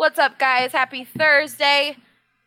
What's up, guys? Happy Thursday.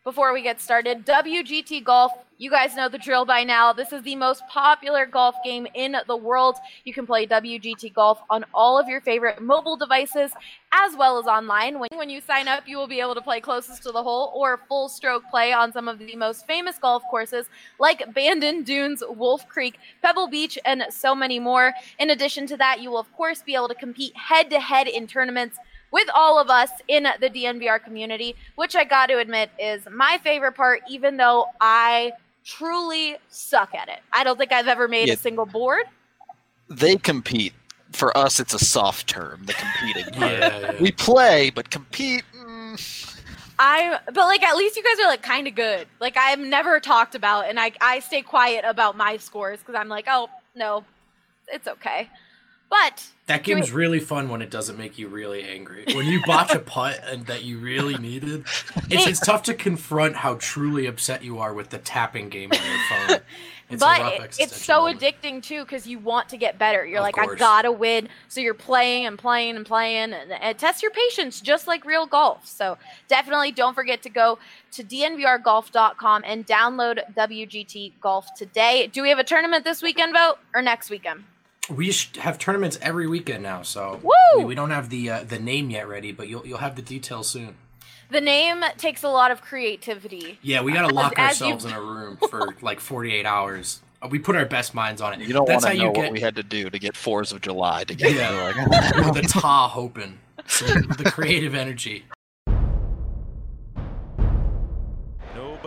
Before we get started, WGT Golf, you guys know the drill by now. This is the most popular golf game in the world. You can play WGT Golf on all of your favorite mobile devices as well as online. When, when you sign up, you will be able to play closest to the hole or full stroke play on some of the most famous golf courses like Bandon Dunes, Wolf Creek, Pebble Beach, and so many more. In addition to that, you will, of course, be able to compete head to head in tournaments with all of us in the DNVR community, which I got to admit is my favorite part, even though I truly suck at it. I don't think I've ever made Yeah. a single board. They compete. For us, it's a soft term, the competing part. Yeah, yeah. We play, but compete. Mm, I, but like at least you guys are like kind of good. Like I'm never talked about, and I I stay quiet about my scores because I'm like, oh no, it's okay. But that Can we- really fun when it doesn't make you really angry. When you botch a putt and that you really needed, it's, it's tough to confront how truly upset you are with the tapping game on your phone. It's but it- it's so moment. addicting too because you want to get better. You're Of like, I gotta win. So you're playing and playing and playing, and uh, it tests your patience just like real golf. So definitely don't forget to go to dnvrgolf.com and download WGT Golf today. Do we have a tournament this weekend, Vogt or next weekend? We sh- have tournaments every weekend now, so Woo! we, we don't have the uh, the name yet ready, but you'll you'll have the details soon. The name takes a lot of creativity. Yeah, we gotta lock As you- ourselves in a room for like 48 hours. Uh, We put our best minds on it. you don't want That's to how know you what we had to do to get fours of July to get Yeah. yeah. the taa open. So the creative energy.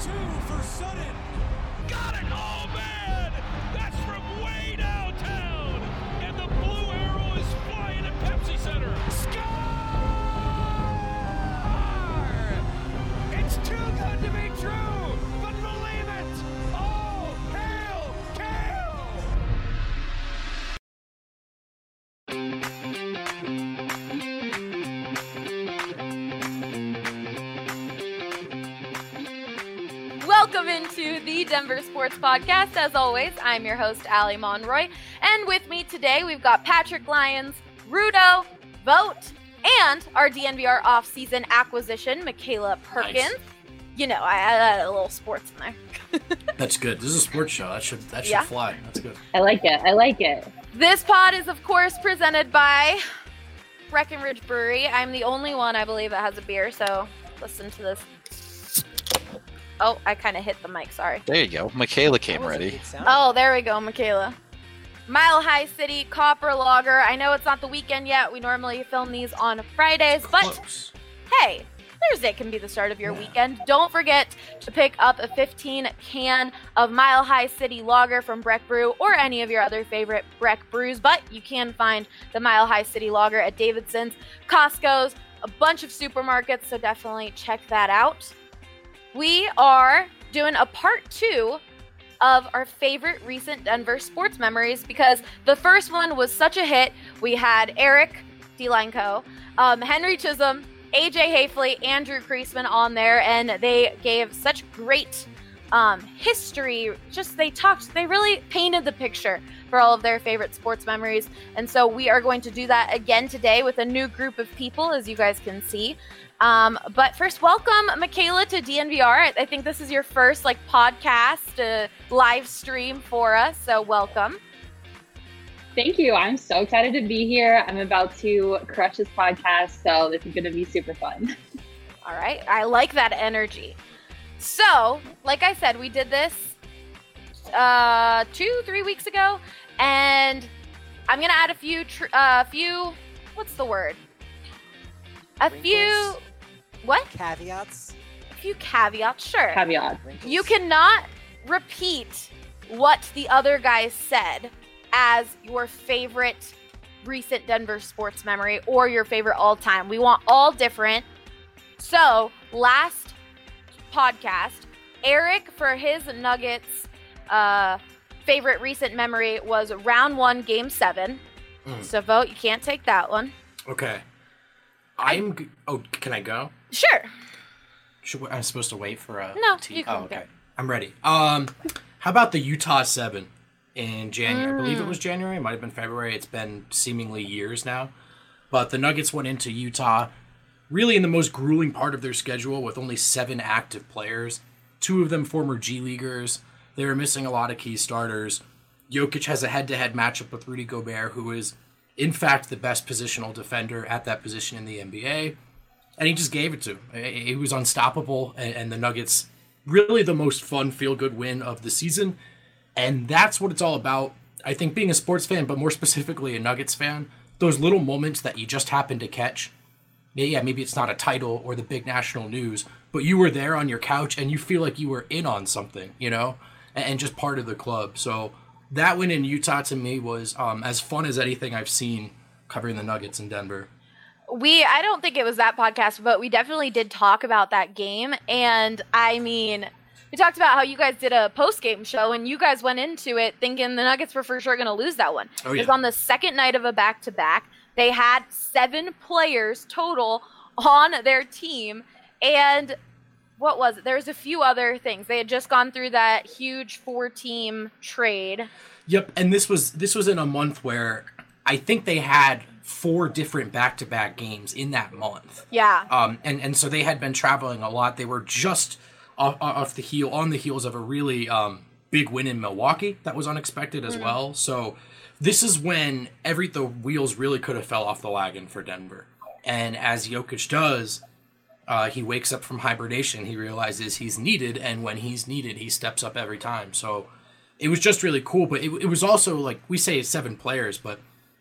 Two for Sutton. Got it. Oh, man. That's from way downtown. And the blue arrow is flying at Pepsi Center. Score! It's too good to be true, Denver Sports Podcast. As always, I'm your host, Allie Monroy. And with me today, we've got Patrick Lyons, Rudo, Vogt, and our DNVR off-season acquisition, Makayla Perkins. Nice. You know, I I added a little sports in there. That's good. This is a sports show. That should that should Yeah. fly. That's good. I like it. I like it. This pod is, of course, presented by Breckenridge Brewery. I'm the only one, I believe, that has a beer, so listen to this. Oh, I kind of hit the mic, sorry. There you go. Makayla came ready. Oh, there we go, Makayla. Mile High City Copper Lager. I know it's not the weekend yet. We normally film these on Fridays, but Close. hey, Thursday can be the start of your weekend. Don't forget to pick up a 15 can of Mile High City Lager from Breck Brew or any of your other favorite Breck brews. But you can find the Mile High City Lager at Davidson's, Costco's, a bunch of supermarkets. So definitely check that out. We are doing a part two of our favorite recent Denver sports memories because the first one was such a hit. We had Eric Delanco, um, Henry Chisholm, AJ Haefele, Andrew Kreisman on there, and they gave such great um, history. Just they talked, they really painted the picture for all of their favorite sports memories. And so we are going to do that again today with a new group of people, as you guys can see. Um, but first, welcome Makayla to DNVR. I- I think this is your first like podcast uh, live stream for us, so welcome. Thank you. I'm so excited to be here. I'm about to crush this podcast, so this is going to be super fun. All right, I like that energy. So, like I said, we did this uh, two, three weeks ago, and I'm gonna add a few, tr- uh, few, what's the word? A few, Wrinkles? What? Caveats. A few caveats. Sure. Caveat. You cannot repeat what the other guys said as your favorite recent Denver sports memory or your favorite all time. We want all different. So last podcast, Eric for his Nuggets uh, favorite recent memory was round one, game seven. Mm. So Vogt. You can't take that one. Okay. I'm. g- Oh, can I go? Sure. Should, I'm supposed to wait for a. No, tea- you can Oh, okay. go. I'm ready. Um, how about the Utah Seven in January? I believe Mm. it was January. It might have been February. It's been seemingly years now. But the Nuggets went into Utah really in the most grueling part of their schedule with only seven active players, two of them former G Leaguers. They were missing a lot of key starters. Jokic has a head to head matchup with Rudy Gobert, who is, in fact, the best positional defender at that position in the NBA. And he just gave it to him. He was unstoppable, and, and the Nuggets really the most fun feel good win of the season. And that's what it's all about. I think being a sports fan, but more specifically a Nuggets fan, those little moments that you just happen to catch. Yeah, maybe it's not a title or the big national news, but you were there on your couch and you feel like you were in on something, you know, and just part of the club. So that win in Utah to me was um, as fun as anything I've seen covering the Nuggets in Denver. We I don't think it was that podcast, but we definitely did talk about that game. And I mean, we talked about how you guys did a post game show, and you guys went into it thinking the Nuggets were for sure going to lose that one. Oh, It was on the second night of a back to back. They had seven players total on their team, and what was it? There was a few other things. They had just gone through that huge four team trade. Yep, and this was this was in a month where I think they had four different back-to-back games in that month. Yeah. Um, and and so they had been traveling a lot. They were just off, off the heel on the heels of a really um, big win in Milwaukee that was unexpected as well. So this is when every the wheels really could have fell off the wagon for Denver. And as Jokic does, uh, he wakes up from hibernation. He realizes he's needed, and when he's needed, he steps up every time. So it was just really cool. But it, it was also like we say seven players, but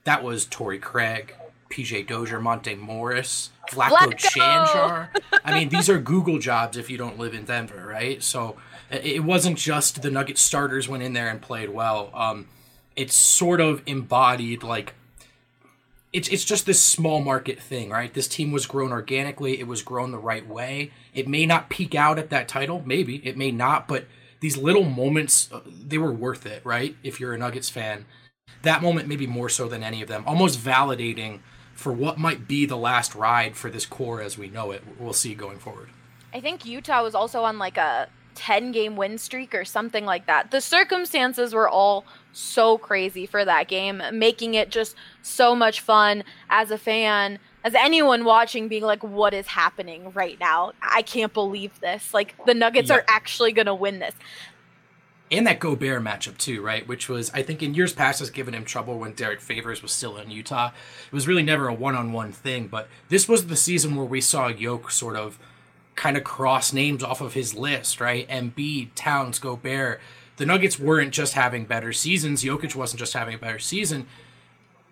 that was Torrey Craig, PJ Dozier, Monte Morris, Vlatko Vlatko! Cancar. I mean, these are Google jobs if you don't live in Denver, right? So it it wasn't just the Nugget starters went in there and played well. Um, it's sort of embodied like it's it's just this small market thing, right? This team was grown organically. It was grown the right way. It may not peak out at that title, maybe it may not, but these little moments, uh, they were worth it, right? If you're a Nuggets fan, that moment maybe more so than any of them, almost validating for what might be the last ride for this core as we know it. We'll see going forward. I think Utah was also on like a 10 game win streak or something like that. The circumstances were all so crazy for that game, making it just so much fun as a fan, as anyone watching, being like, what is happening right now? I can't believe this. Like, the Nuggets Yeah. are actually going to win this. And that Gobert matchup too, right? Which was I think in years past has given him trouble when Derrick Favors was still in Utah. It was really never a one-on-one thing, but this was the season where we saw Yoke sort of kind of cross names off of his list, right? Embiid, Towns, Gobert. The Nuggets weren't just having better seasons. Jokic wasn't just having a better season.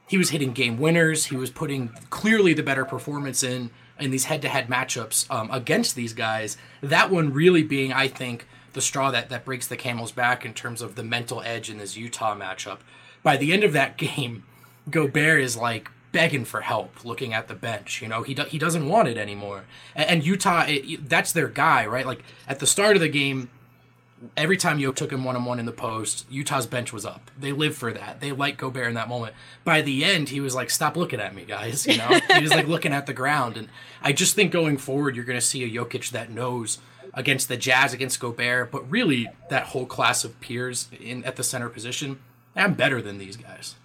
He was hitting game winners. He was putting clearly the better performance in in these head-to-head matchups um, against these guys. That one really being, I think, the straw that, that breaks the camel's back in terms of the mental edge in this Utah matchup. By the end of that game, Gobert is like begging for help, looking at the bench. You know, he do, he doesn't want it anymore. And, and Utah, it, that's their guy, right? Like at the start of the game, every time Yo took him one on one in the post, Utah's bench was up. They live for that. They like Gobert in that moment. By the end, he was like, "Stop looking at me, guys." You know, he was like looking at the ground. And I just think going forward, you're going to see a Jokic that knows against the Jazz, against Gobert, but really that whole class of peers in at the center position. I'm better than these guys.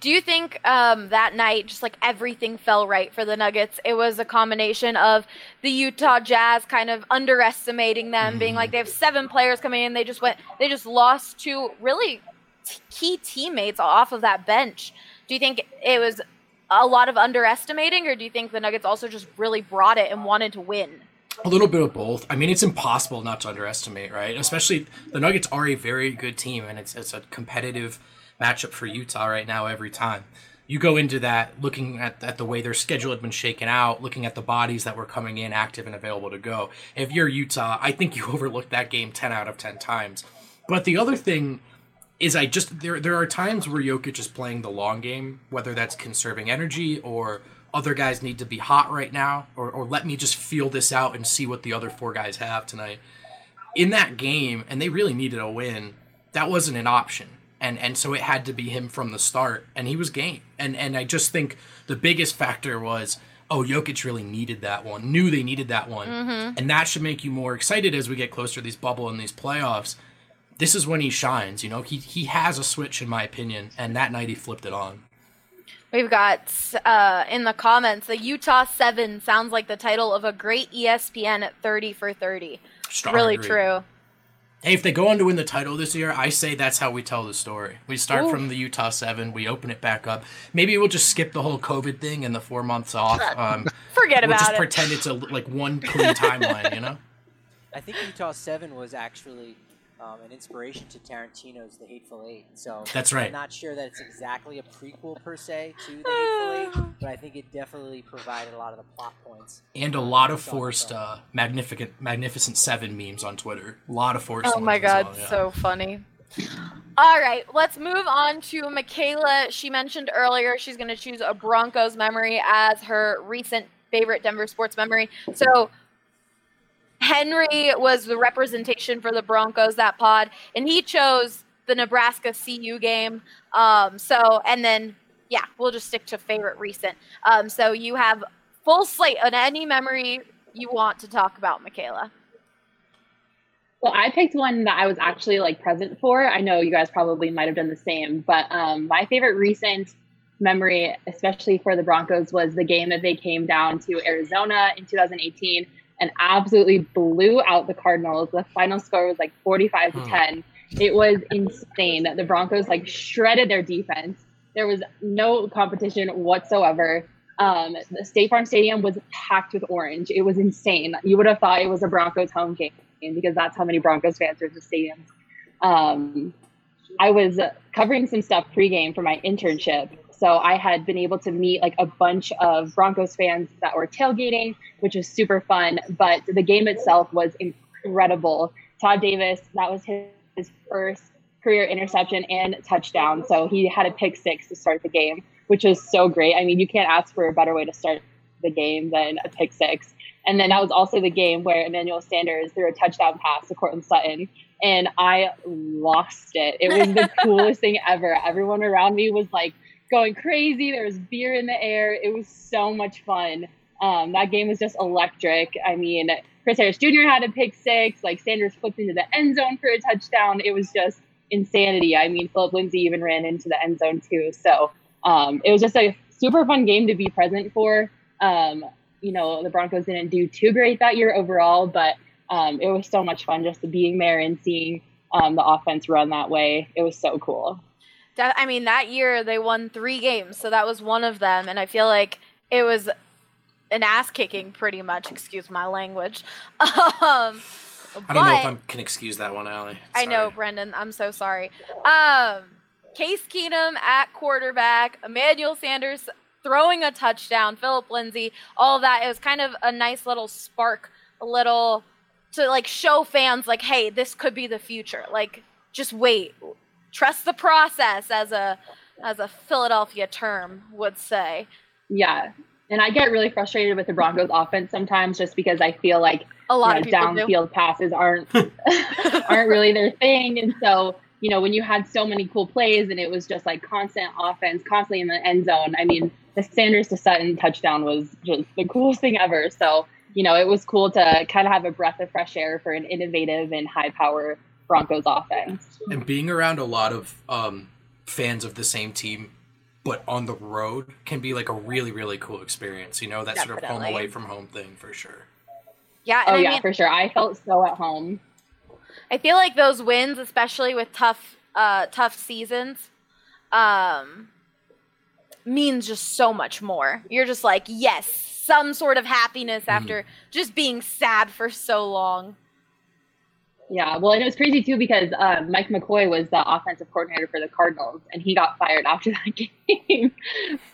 Do you think um, that night, just like everything fell right for the Nuggets? It was a combination of the Utah Jazz kind of underestimating them, being like they have seven players coming in. They just went, they just lost two really t- key teammates off of that bench. Do you think it was a lot of underestimating, or do you think the Nuggets also just really brought it and wanted to win? A little bit of both. I mean, it's impossible not to underestimate, right? Especially the Nuggets are a very good team, and it's it's a competitive matchup for Utah right now every time. You go into that looking at, at the way their schedule had been shaken out, looking at the bodies that were coming in active and available to go. If you're Utah, I think you overlooked that game 10 out of 10 times. But the other thing is I just there there are times where Jokic is playing the long game, whether that's conserving energy or other guys need to be hot right now, or, or let me just feel this out and see what the other four guys have tonight. In that game, and they really needed a win, that wasn't an option. And and so it had to be him from the start, and he was game. And and I just think the biggest factor was oh, Jokic really needed that one, knew they needed that one. Mm-hmm. And that should make you more excited as we get closer to these bubble and these playoffs. This is when he shines, you know. He he has a switch in my opinion, and that night he flipped it on. We've got uh, in the comments the Utah Seven sounds like the title of a great ESPN 30 for 30. Strong really agree. true. Hey, if they go on to win the title this year, I say that's how we tell the story. We start Ooh. from the Utah Seven, we open it back up. Maybe we'll just skip the whole COVID thing and the four months off. Um, Forget we'll about just it. pretend it's a like one clean timeline, you know? I think Utah Seven was actually um, an inspiration to Tarantino's The Hateful Eight. So That's right. I'm not sure that it's exactly a prequel per se to The Hateful Eight, but I think it definitely provided a lot of the plot points. And a uh, lot of we saw in the forced uh, magnificent magnificent seven memes on Twitter. A lot of forced Oh my ones as god, well, yeah. so funny. All right, let's move on to Makayla. She mentioned earlier she's going to choose a Broncos memory as her recent favorite Denver sports memory. So Henry was the representation for the Broncos that pod, and he chose the Nebraska CU game. Um, so, and then yeah, we'll just stick to favorite recent. Um, so you have full slate on any memory you want to talk about, Makayla. Well, I picked one that I was actually like present for. I know you guys probably might have done the same, but um, my favorite recent memory, especially for the Broncos, was the game that they came down to Arizona in 2018 and absolutely blew out the Cardinals. The final score was like 45 to Hmm. 10. It was insane. That the Broncos like shredded their defense. There was no competition whatsoever. Um, the State Farm Stadium was packed with orange. It was insane. You would have thought it was a Broncos home game because that's how many Broncos fans are in the stadium. Um, I was covering some stuff pregame for my internship. So I had been able to meet like a bunch of Broncos fans that were tailgating, which was super fun. But the game itself was incredible. Todd Davis, that was his, his first career interception and touchdown. So he had a pick six to start the game, which was so great. I mean, you can't ask for a better way to start the game than a pick six. And then that was also the game where Emmanuel Sanders threw a touchdown pass to Courtland Sutton. And I lost it. It was the coolest thing ever. Everyone around me was like going crazy. There was beer in the air. It was so much fun. Um, that game was just electric. I mean, Chris Harris Jr. had a pick six. Like Sanders flipped into the end zone for a touchdown. It was just insanity. I mean, Phillip Lindsay even ran into the end zone too. So um, it was just a super fun game to be present for. Um, you know, the Broncos didn't do too great that year overall, but um, it was so much fun just being there and seeing um, the offense run that way. It was so cool. That, I mean, that year they won three games, so that was one of them, and I feel like it was an ass kicking, pretty much. Excuse my language. Um, I don't know if I can excuse that one, Allie. I know, Brendan. I'm so sorry. Um, Case Keenum at quarterback, Emmanuel Sanders throwing a touchdown, Phillip Lindsay, all of that. It was kind of a nice little spark, a little to like show fans, like, hey, this could be the future. Like, just wait, trust the process, as a as a Philadelphia term would say. Yeah. And I get really frustrated with the Broncos mm-hmm. offense sometimes just because I feel like A lot you of know, people do. downfield passes aren't aren't really their thing. And so, you know, when you had so many cool plays and it was just like constant offense, constantly in the end zone. I mean, the Sanders to Sutton touchdown was just the coolest thing ever. So, you know, it was cool to kind of have a breath of fresh air for an innovative and high power Broncos offense. And being around a lot of um, fans of the same team, but on the road, can be like a really, really cool experience. You know, that sort of home away from home thing for sure. Yeah, and Oh I yeah, mean, for sure. I felt so at home. I feel like those wins, especially with tough, uh, tough seasons, um, means just so much more. You're just like, yes, some sort of happiness after just being sad for so long. Yeah, well, and it was crazy too because um, Mike McCoy was the offensive coordinator for the Cardinals, and he got fired after that game.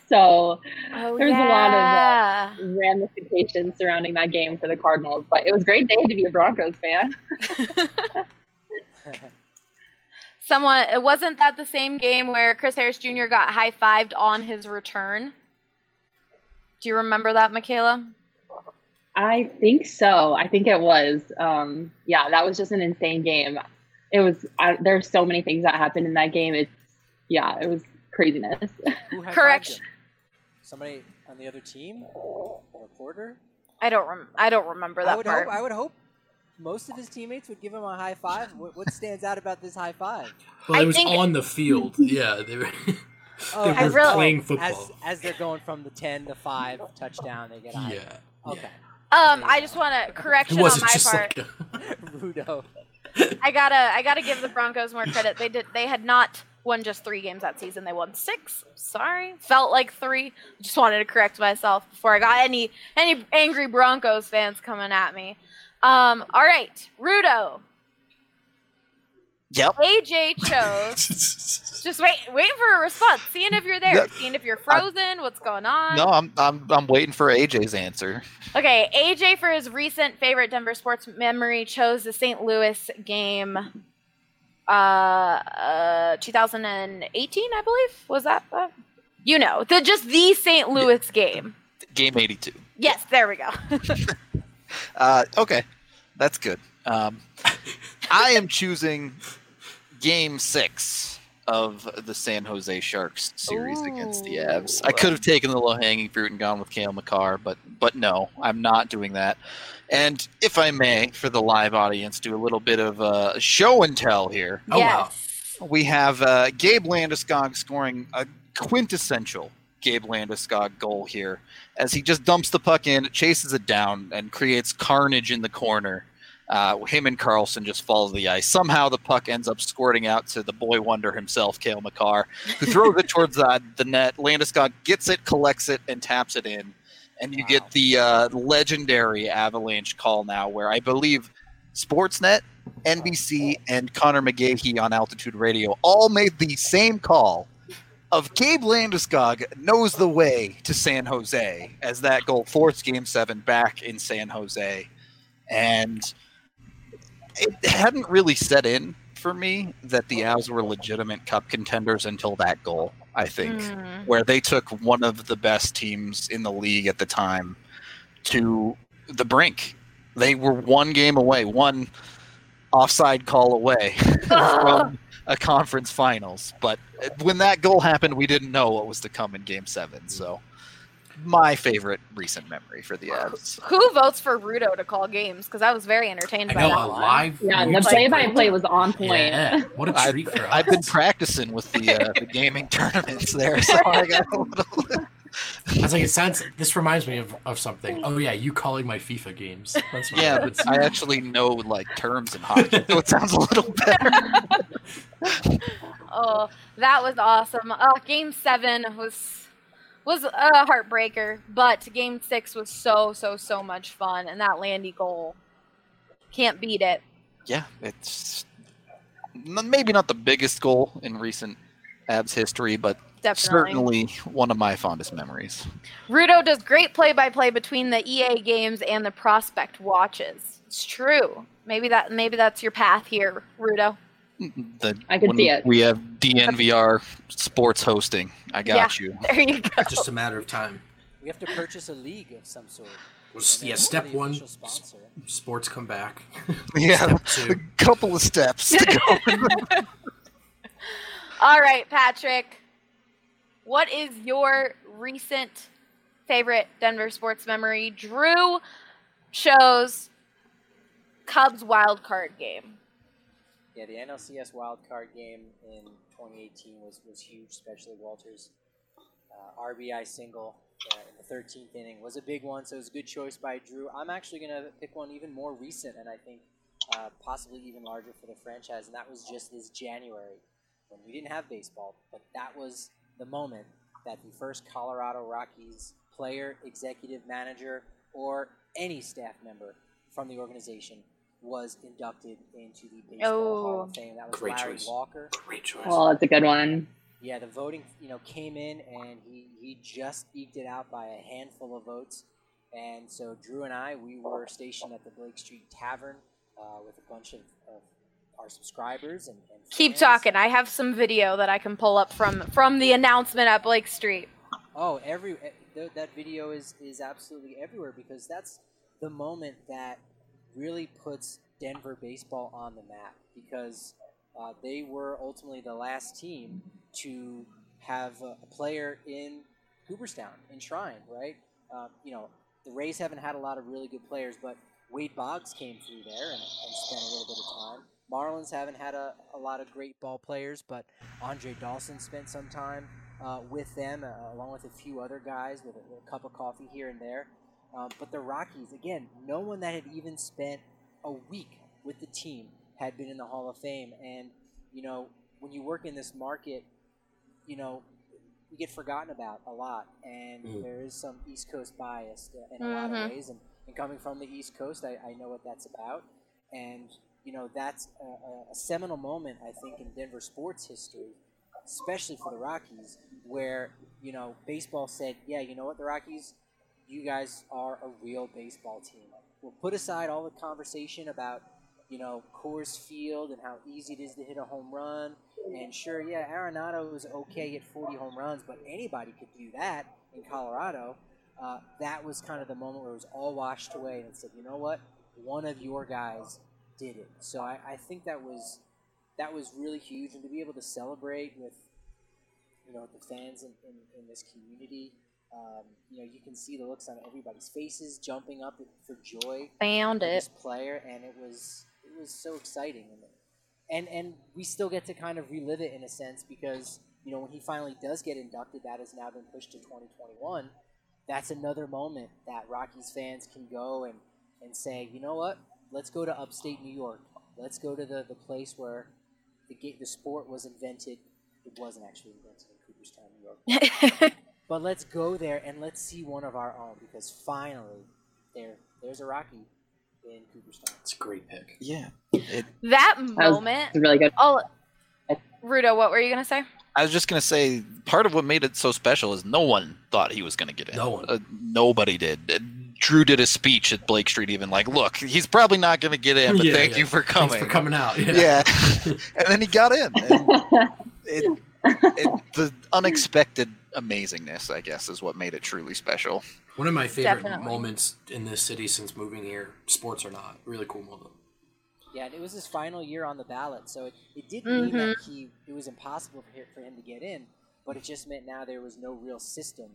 so Oh There's a lot of, uh, ramifications surrounding that game for the Cardinals, but it was a great day to be a Broncos fan. Someone, it wasn't that the same game where Chris Harris Jr. got high fived on his return. Do you remember that, Makayla? I think so. I think it was. Um, yeah, that was just an insane game. It was. I, there's so many things that happened in that game. It's yeah, it was craziness. Who high-fived Correct. Somebody on the other team? A reporter? I don't rem- I don't remember that I would part. hope. I would hope most of his teammates would give him a high five. What, what stands out about this high five? Well, I it was think- on the field. Yeah, they were, Oh, they were really- playing football. as they're going from the ten to five touchdown, they get a high Yeah. five. Okay. Um, I just want to correction on my just part. like. I gotta I gotta give the Broncos more credit. They did they had not won just three games that season. They won six. Sorry, felt like three. Just wanted to correct myself before I got any any angry Broncos fans coming at me. Um, all right, Rudo. Yep. AJ chose. Just wait, waiting for a response. Seeing if you're there. Yeah. Seeing if you're frozen. What's going on? No, I'm I'm I'm waiting for AJ's answer. Okay, AJ for his recent favorite Denver sports memory chose the St. Louis game. Uh, uh 2018, I believe. Was that? Uh, you know, the just the St. Louis game. Game 82. Yes, there we go. Uh, okay, that's good. Um, I am choosing Game Six of the San Jose Sharks series against the Avs. I could have taken the low hanging fruit and gone with Cale Makar, but but no, I'm not doing that. And if I may, for the live audience, do a little bit of uh, show and tell here. Oh, wow. We have uh, Gabe Landeskog scoring a quintessential Gabe Landeskog goal here as he just dumps the puck in, chases it down, and creates carnage in the corner. Uh, him and Carlson just follow the ice. Somehow the puck ends up squirting out to the boy wonder himself, Cale Makar, who throws it towards the, the net. Landeskog gets it, collects it, and taps it in. And you Wow. get the uh, legendary Avalanche call now, where I believe Sportsnet, NBC, and Conor McGahey on Altitude Radio all made the same call of Gabe Landeskog knows the way to San Jose as that goal forced Game Seven back in San Jose, and it hadn't really set in for me that the Avs were legitimate Cup contenders until that goal. I think Mm. where they took one of the best teams in the league at the time to the brink. They were one game away, one offside call away from a conference finals. But when that goal happened, we didn't know what was to come in game seven. So, my favorite recent memory for the Avs. Who votes for Rudo to call games? Because I was very entertained I by know that a one. live. yeah, the play-by-play segment. was on point. Yeah, what a I've, treat for us. I've been practicing with the, uh, the gaming tournaments there, so I got a little. I was like, it sounds. This reminds me of, of something. Oh yeah, you calling my FIFA games. That's Yeah, but. I actually know like terms in hockey, so it sounds a little better. Oh, that was awesome. Uh, game seven was was a heartbreaker, but game six was so so so much fun, and that Landy goal can't beat it. yeah, it's maybe not the biggest goal in recent Avs history, but Definitely. certainly one of my fondest memories. Rudo does great play by play between the EA games and the prospect watches. It's true. Maybe that maybe that's your path here, Rudo. The, I could when see it. We have DNVR sports hosting. I got you. There you go. Just a matter of time. We have to purchase a league of some sort. Was- And yeah, step one, sponsor. sports come back. Yeah, a couple of steps to go. All right, Patrick. What is your recent favorite Denver sports memory? Drew shows Cubs wild card game. Yeah, the NLCS wild card game in 2018 was, was huge, especially Wolters' uh, RBI single uh, in the 13th inning was a big one, so it was a good choice by Drew. I'm actually going to pick one even more recent, and I think uh, possibly even larger for the franchise, and that was just this January when we didn't have baseball, but that was the moment that the first Colorado Rockies player, executive manager, or any staff member from the organization was inducted into the Baseball Hall Oh. of Fame. That was Great Larry choice. Walker. Great choice. Well, that's a good one. Yeah, the voting, you know, came in and he, he just eked it out by a handful of votes. And so Drew and I, we were stationed at the Blake Street Tavern uh, with a bunch of, of our subscribers and, and Keep talking. I have some video that I can pull up from from the announcement at Blake Street. Oh, every eh, th- that video is is absolutely everywhere because that's the moment that really puts Denver baseball on the map because uh, they were ultimately the last team to have a, player in Cooperstown enshrined, right? Uh, you know, the Rays haven't had a lot of really good players, but Wade Boggs came through there and, and spent a little bit of time. Marlins haven't had a, a lot of great ball players, but Andre Dawson spent some time uh, with them, uh, along with a few other guys with a, with a cup of coffee here and there. Um, but the Rockies, again, no one that had even spent a week with the team had been in the Hall of Fame. And, you know, when you work in this market, you know, you get forgotten about a lot. And Mm. there is some East Coast bias in a lot of Mhm. ways. And, and coming from the East Coast, I, I know what that's about. And, you know, that's a, a, a seminal moment, I think, in Denver sports history, especially for the Rockies, where, you know, baseball said, yeah, you know what, the Rockies, you guys are a real baseball team. We'll put aside all the conversation about, you know, Coors Field and how easy it is to hit a home run. And sure, yeah, Arenado was okay at 40 home runs, but anybody could do that in Colorado. Uh, that was kind of the moment where it was all washed away, and said, you know what, one of your guys did it. So I, I think that was that was really huge, and to be able to celebrate with you know the fans in, in, in this community, um, you know you can see the looks on everybody's faces jumping up for joy Found it. this player, and it was it was so exciting, and and and we still get to kind of relive it in a sense because you know when he finally does get inducted, that has now been pushed to 2021. That's another moment that Rockies fans can go and and say, you know what, let's go to upstate New York. Let's go to the, the place where the the sport was invented. It wasn't actually invented in Cooperstown, New York. But let's go there and let's see one of our own because finally, there there's a Rocky in Cooperstown. It's a great pick. Yeah. It, that was- moment. It's really good. Oh, Rudo, what were you gonna say? I was just gonna say part of what made it so special is no one thought he was gonna get in. No one. Uh, nobody did. Uh, Drew did a speech at Blake Street, even like, "Look, he's probably not gonna get in, but Yeah, thank yeah. you for coming. Thanks coming." for coming out. Yeah. yeah, and then he got in. And it, it, the unexpected amazingness, I guess, is what made it truly special. One of my favorite Definitely. moments in this city since moving here, sports or not, really cool moment. Yeah, and it was his final year on the ballot, so it, it did mean that Mm-hmm. he it was impossible for for him to get in, but it just meant now there was no real system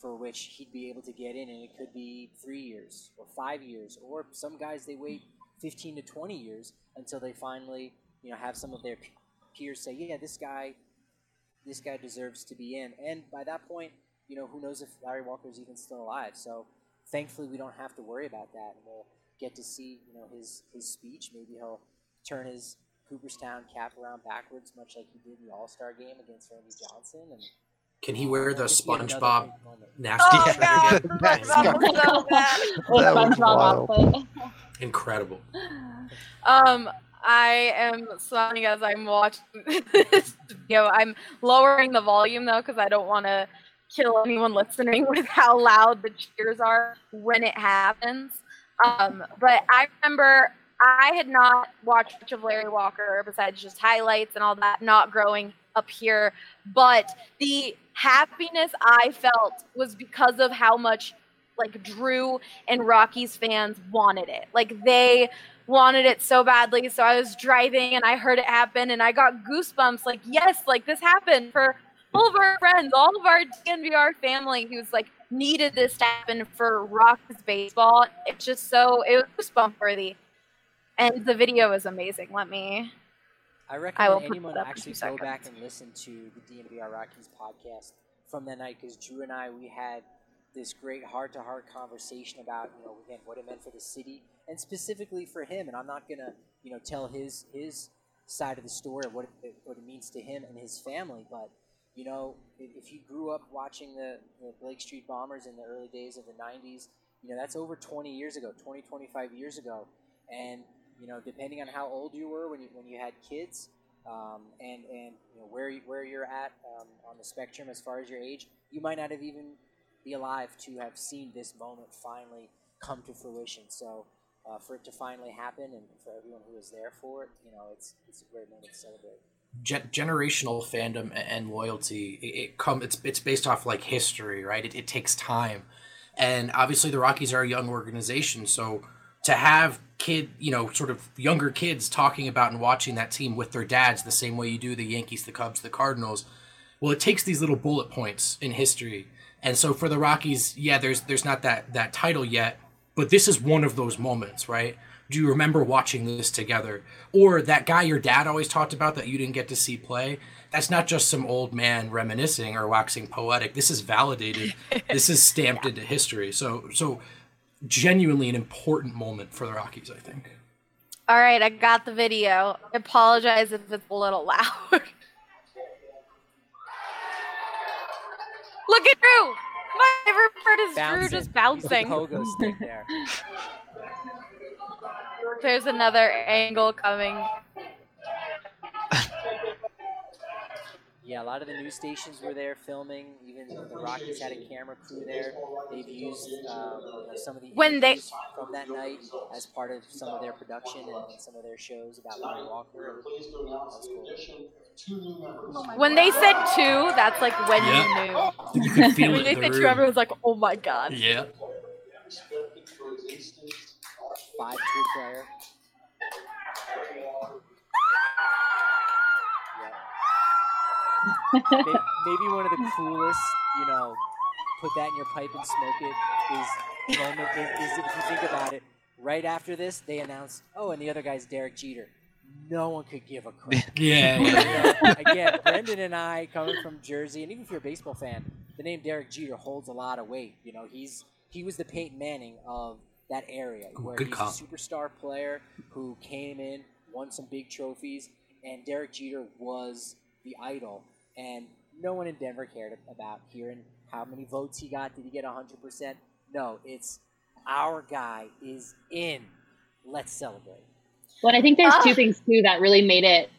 for which he'd be able to get in, and it could be three years or five years, or some guys they wait 15 to 20 years until they finally you know have some of their peers say, yeah, this guy this guy deserves to be in, and by that point, you know who knows if Larry Walker's even still alive. So thankfully, we don't have to worry about that, and we'll get to see you know his his speech. Maybe he'll turn his Cooperstown cap around backwards, much like he did in the All Star game against Randy Johnson. And Can he wear the Just yet another SpongeBob nasty Oh shirt god, again? SpongeBob so bad. That was SpongeBob wild. outfit. Incredible. Um, I am smiling as I'm watching this video. I'm lowering the volume though because I don't want to kill anyone listening with how loud the cheers are when it happens. Um, but I remember I had not watched much of Larry Walker besides just highlights and all that, not growing up here. But the happiness I felt was because of how much like Drew and Rockies fans wanted it. Like they wanted it so badly. So I was driving and I heard it happen and I got goosebumps. Like, yes, like this happened for all of our friends, all of our DNVR family who's like needed this to happen for Rockies baseball. It's just so it was goosebump worthy. And the video is amazing. Let me I I recommend put anyone that up in actually go back and listen to the DNVR Rockies podcast from that night because Drew and I we had this great heart-to-heart conversation about you know again what it meant for the city and specifically for him. And I'm not gonna you know tell his his side of the story of what it, what it means to him and his family, but you know if, you grew up watching the, the Blake Street Bombers in the early days of the 90s, you know that's over 20 years ago, 20 25 years ago, and you know, depending on how old you were when you when you had kids, um, and and you know where where you're at um, on the spectrum as far as your age, you might not have even be alive to have seen this moment finally come to fruition. So uh, for it to finally happen, and for everyone who was there for it, you know, it's it's a great moment to celebrate. gen- generational fandom and loyalty it, it come it's it's based off like history, right? It, it takes time, and obviously the Rockies are a young organization, so to have kid you know sort of younger kids talking about and watching that team with their dads the same way you do the Yankees, the Cubs, the Cardinals. Well, it takes these little bullet points in history, and so for the Rockies, yeah, there's there's not that that title yet, but this is one of those moments, right? Do you remember watching this together? Or that guy your dad always talked about that you didn't get to see play? That's not just some old man reminiscing or waxing poetic. This is validated. this is stamped into history. So so genuinely an important moment for the Rockies, I think. All right, I got the video. I apologize if it's a little loud. Look at Drew. My favorite part is Drew just the bouncing. stick there. There's another angle coming. Yeah, a lot of the news stations were there filming. Even the Rockies had a camera crew there. They've used um, some of the When they- from that night as part of some of their production and, some of their shows about Larry Walker. That was cool. Oh when they said two, that's like when Yeah. you knew. You could feel when it they in said the two, room. everyone's like, oh my god. Yeah. Five tool player. Maybe one of the coolest, you know, put that in your pipe and smoke it is moment is, is if you think about it. Right after this, they announced, oh, and the other guy's Derek Jeter. No one could give a crap. Yeah. You yeah. know, again, Brendan and I, coming from Jersey, and even if you're a baseball fan, the name Derek Jeter holds a lot of weight. You know, he's he was the Peyton Manning of that area, Ooh, where good he's call. a superstar player who came in, won some big trophies, and Derek Jeter was the idol. And no one in Denver cared about hearing how many votes he got. Did he get 100%? No, it's our guy is in. Let's celebrate. But I think there's Ah. two things too that really made it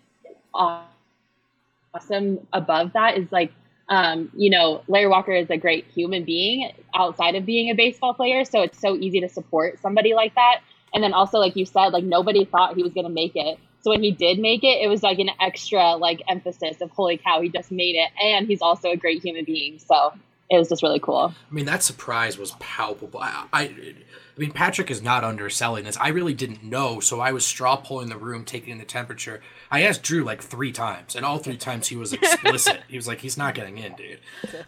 awesome above that is like um, you know, Larry Walker is a great human being outside of being a baseball player, so it's so easy to support somebody like that. And then also, like you said, like nobody thought he was gonna make it. So when he did make it, it was like an extra like emphasis of holy cow, he just made it, and he's also a great human being. So it was just really cool. I mean, that surprise was palpable. I, I, I mean, Patrick is not underselling this. I really didn't know, so I was straw pulling the room, taking the temperature. I asked Drew like three times, and all three times he was explicit. he was like, "He's not getting in, dude."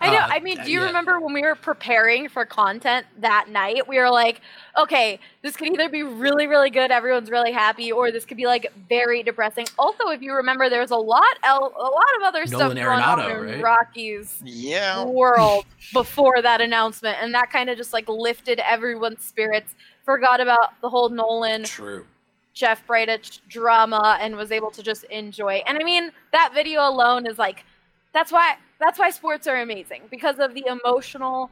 I know. Uh, I mean, do you yeah. remember when we were preparing for content that night? We were like, okay, this could either be really, really good, everyone's really happy, or this could be like very depressing. Also, if you remember, there's a lot, el- a lot of other stuff Nolan going on in right? Rockies Yeah. world before that announcement, and that kind of just like lifted everyone's spirits. Forgot about the whole Nolan True. Jeff Bridich drama and was able to just enjoy. And I mean, that video alone is like that's why that's why sports are amazing because of the emotional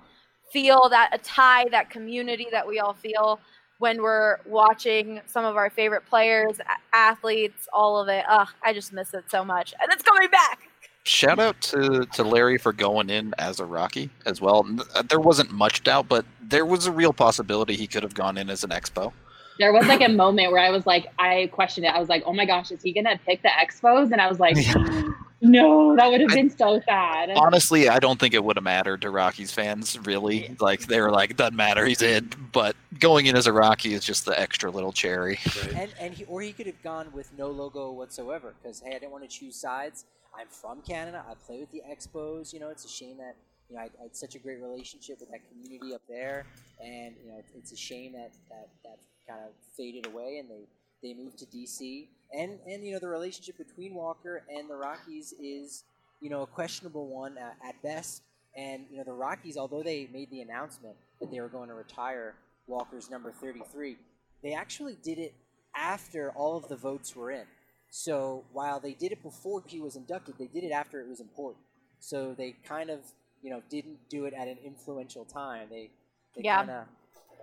feel that a tie, that community that we all feel when we're watching some of our favorite players, athletes, all of it. Ugh, I just miss it so much. And it's coming back. Shout out to, to Larry for going in as a Rocky as well. Uh, There wasn't much doubt, but there was a real possibility he could have gone in as an Expo. There was like a moment where I was like, I questioned it. I was like, oh my gosh, is he gonna pick the Expos? And I was like, no, that would have I- been so sad. Honestly, I don't think it would have mattered to Rockies fans, really. Like, they were like, doesn't matter, he's in. But going in as a Rocky is just the extra little cherry. Right. And and he or he could have gone with no logo whatsoever because hey, I didn't want to choose sides. I'm from Canada. I play with the Expos. You know, it's a shame that you know I, I had such a great relationship with that community up there, and you know it's a shame that that that kind of faded away and they they moved to DC. And and you know the relationship between Walker and the Rockies is you know a questionable one at best. And you know the Rockies, although they made the announcement that they were going to retire Walker's number 33, they actually did it after all of the votes were in. So while they did it before he was inducted, they did it after it was important. So they kind of, you know, didn't do it at an influential time. They, they Yeah. kind of,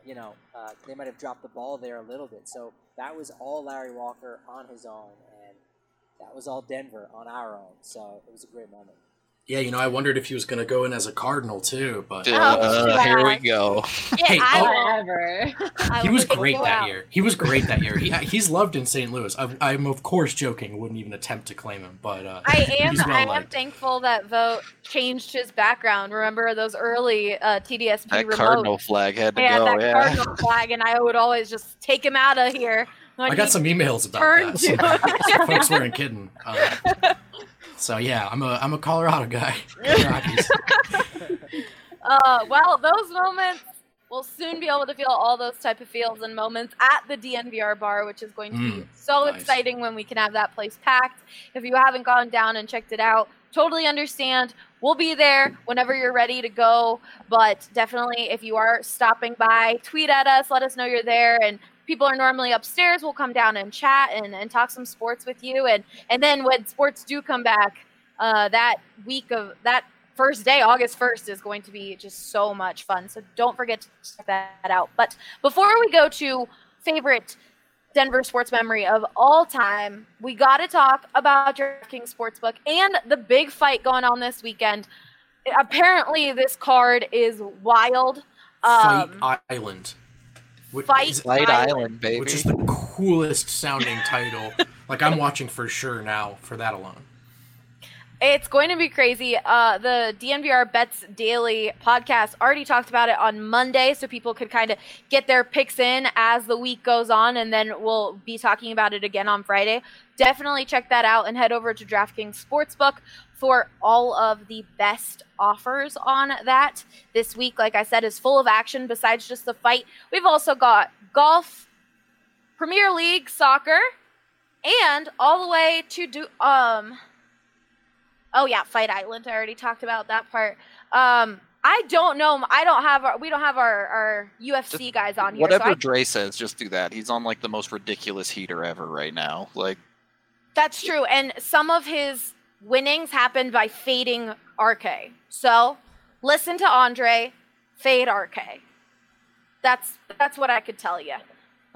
you know, uh, they might have dropped the ball there a little bit. So that was all Larry Walker on his own, and that was all Denver on our own. So it was a great moment. Yeah, you know, I wondered if he was going to go in as a Cardinal too, but Uh, here we go. Yeah, Hey, I oh. will. I he was great that out. year. He was great that year. He, he's loved in St. Louis. I'm, I'm of course joking. Wouldn't even attempt to claim him, but uh, I am. well I am thankful that Vogt changed his background. Remember those early uh, TDSP That remote? cardinal flag had to yeah, go. that Yeah. cardinal flag, and I would always just take him out of here. I got some emails about turned that. So, to- some folks weren't kidding. Uh, so yeah, I'm a I'm a Colorado guy. Uh, well, those moments we'll soon be able to feel all those type of feels and moments at the DNVR bar, which is going to be Mm, so nice. exciting when we can have that place packed. If you haven't gone down and checked it out, totally understand. We'll be there whenever you're ready to go. But definitely, if you are stopping by, tweet at us, let us know you're there. And people are normally upstairs. We'll come down and chat and, and talk some sports with you. And and then when sports do come back, uh, that week of that first day, August 1st, is going to be just so much fun. So don't forget to check that out. But before we go to favorite Denver sports memory of all time, we got to talk about DraftKings Sportsbook and the big fight going on this weekend. Apparently, this card is wild. Um, Fight Island. Which Fight is- Light Island. Island, baby. which is the coolest sounding title. like I'm watching for sure now for that alone. It's going to be crazy. Uh, the DNVR Bets Daily podcast already talked about it on Monday, so people could kind of get their picks in as the week goes on, and then we'll be talking about it again on Friday. Definitely check that out and head over to DraftKings Sportsbook for all of the best offers on that. This week, like I said, is full of action besides just the fight. We've also got golf, Premier League, soccer, and all the way to do um Oh yeah, Fight Island. I already talked about that part. Um, I don't know. I don't have our. We don't have our, our UFC guys on here. Whatever so I, Dre says, just do that. He's on like the most ridiculous heater ever right now. Like that's true. And some of his winnings happen by fading RK. So listen to Andre, fade RK. That's that's what I could tell you.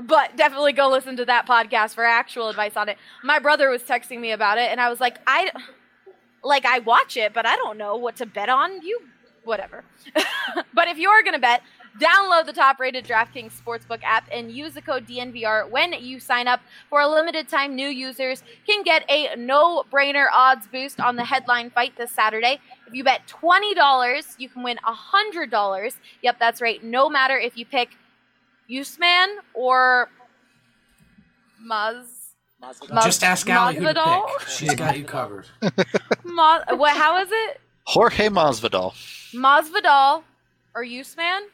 But definitely go listen to that podcast for actual advice on it. My brother was texting me about it, and I was like, I like I watch it, but I don't know what to bet on. You whatever. but if you're gonna bet, download the top-rated DraftKings Sportsbook app and use the code DNVR when you sign up. For a limited time, new users can get a no-brainer odds boost on the headline fight this Saturday. If you bet twenty dollars, you can win hundred dollars. Yep, that's right. No matter if you pick Usman or Maz. Masvidal. Mas- Just ask Allie who to Masvidal? pick. She's got you covered. Ma- what? How is it? Jorge Masvidal. Masvidal or Usman,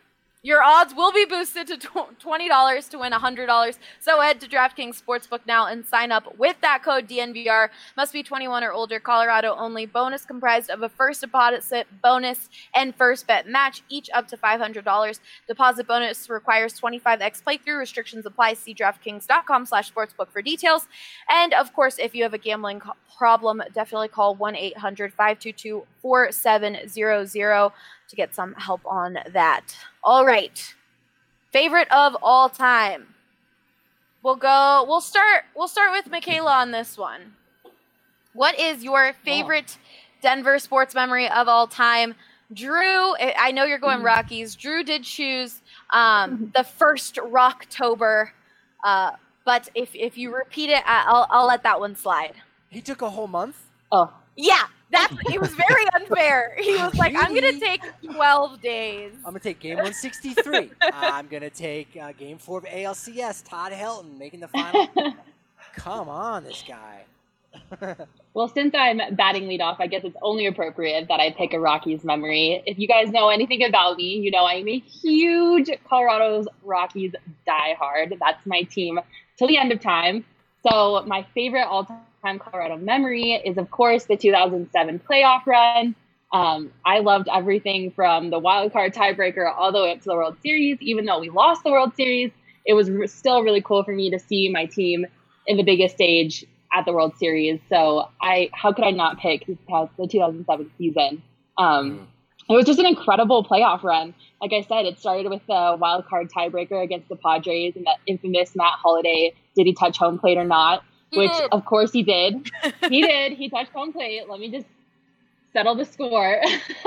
your odds will be boosted to $20 to win $100. So head to DraftKings Sportsbook now and sign up with that code DNVR. Must be 21 or older, Colorado only. Bonus comprised of a first deposit bonus and first bet match, each up to $500. Deposit bonus requires 25x playthrough. Restrictions apply. See DraftKings.com slash sportsbook for details. And of course, if you have a gambling problem, definitely call 1 800 522 4700 to get some help on that. All right. Favorite of all time. We'll go we'll start we'll start with Makayla on this one. What is your favorite Denver sports memory of all time? Drew, I I know you're going Rockies. Drew did choose um, the first Rocktober, uh, but if if you repeat it, I'll I'll let that one slide. He took a whole month. Oh, Yeah, that's it was very unfair. He was like, "I'm gonna take 12 days." I'm gonna take game 163. I'm gonna take uh, game four of ALCS. Todd Helton making the final. Come on, this guy. Well, since I'm batting leadoff, I guess it's only appropriate that I pick a Rockies memory. If you guys know anything about me, you know I'm a huge Colorado's Rockies diehard. That's my team till the end of time. So my favorite all-time Colorado memory is, of course, the 2007 playoff run. Um, I loved everything from the wild card tiebreaker all the way up to the World Series. Even though we lost the World Series, it was re- still really cool for me to see my team in the biggest stage at the World Series. So I, how could I not pick the 2007 season? Um, it was just an incredible playoff run. Like I said, it started with the wild card tiebreaker against the Padres and that infamous Matt Holliday. Did he touch home plate or not? He Which, did. of course, he did. he did. He touched home plate. Let me just settle the score.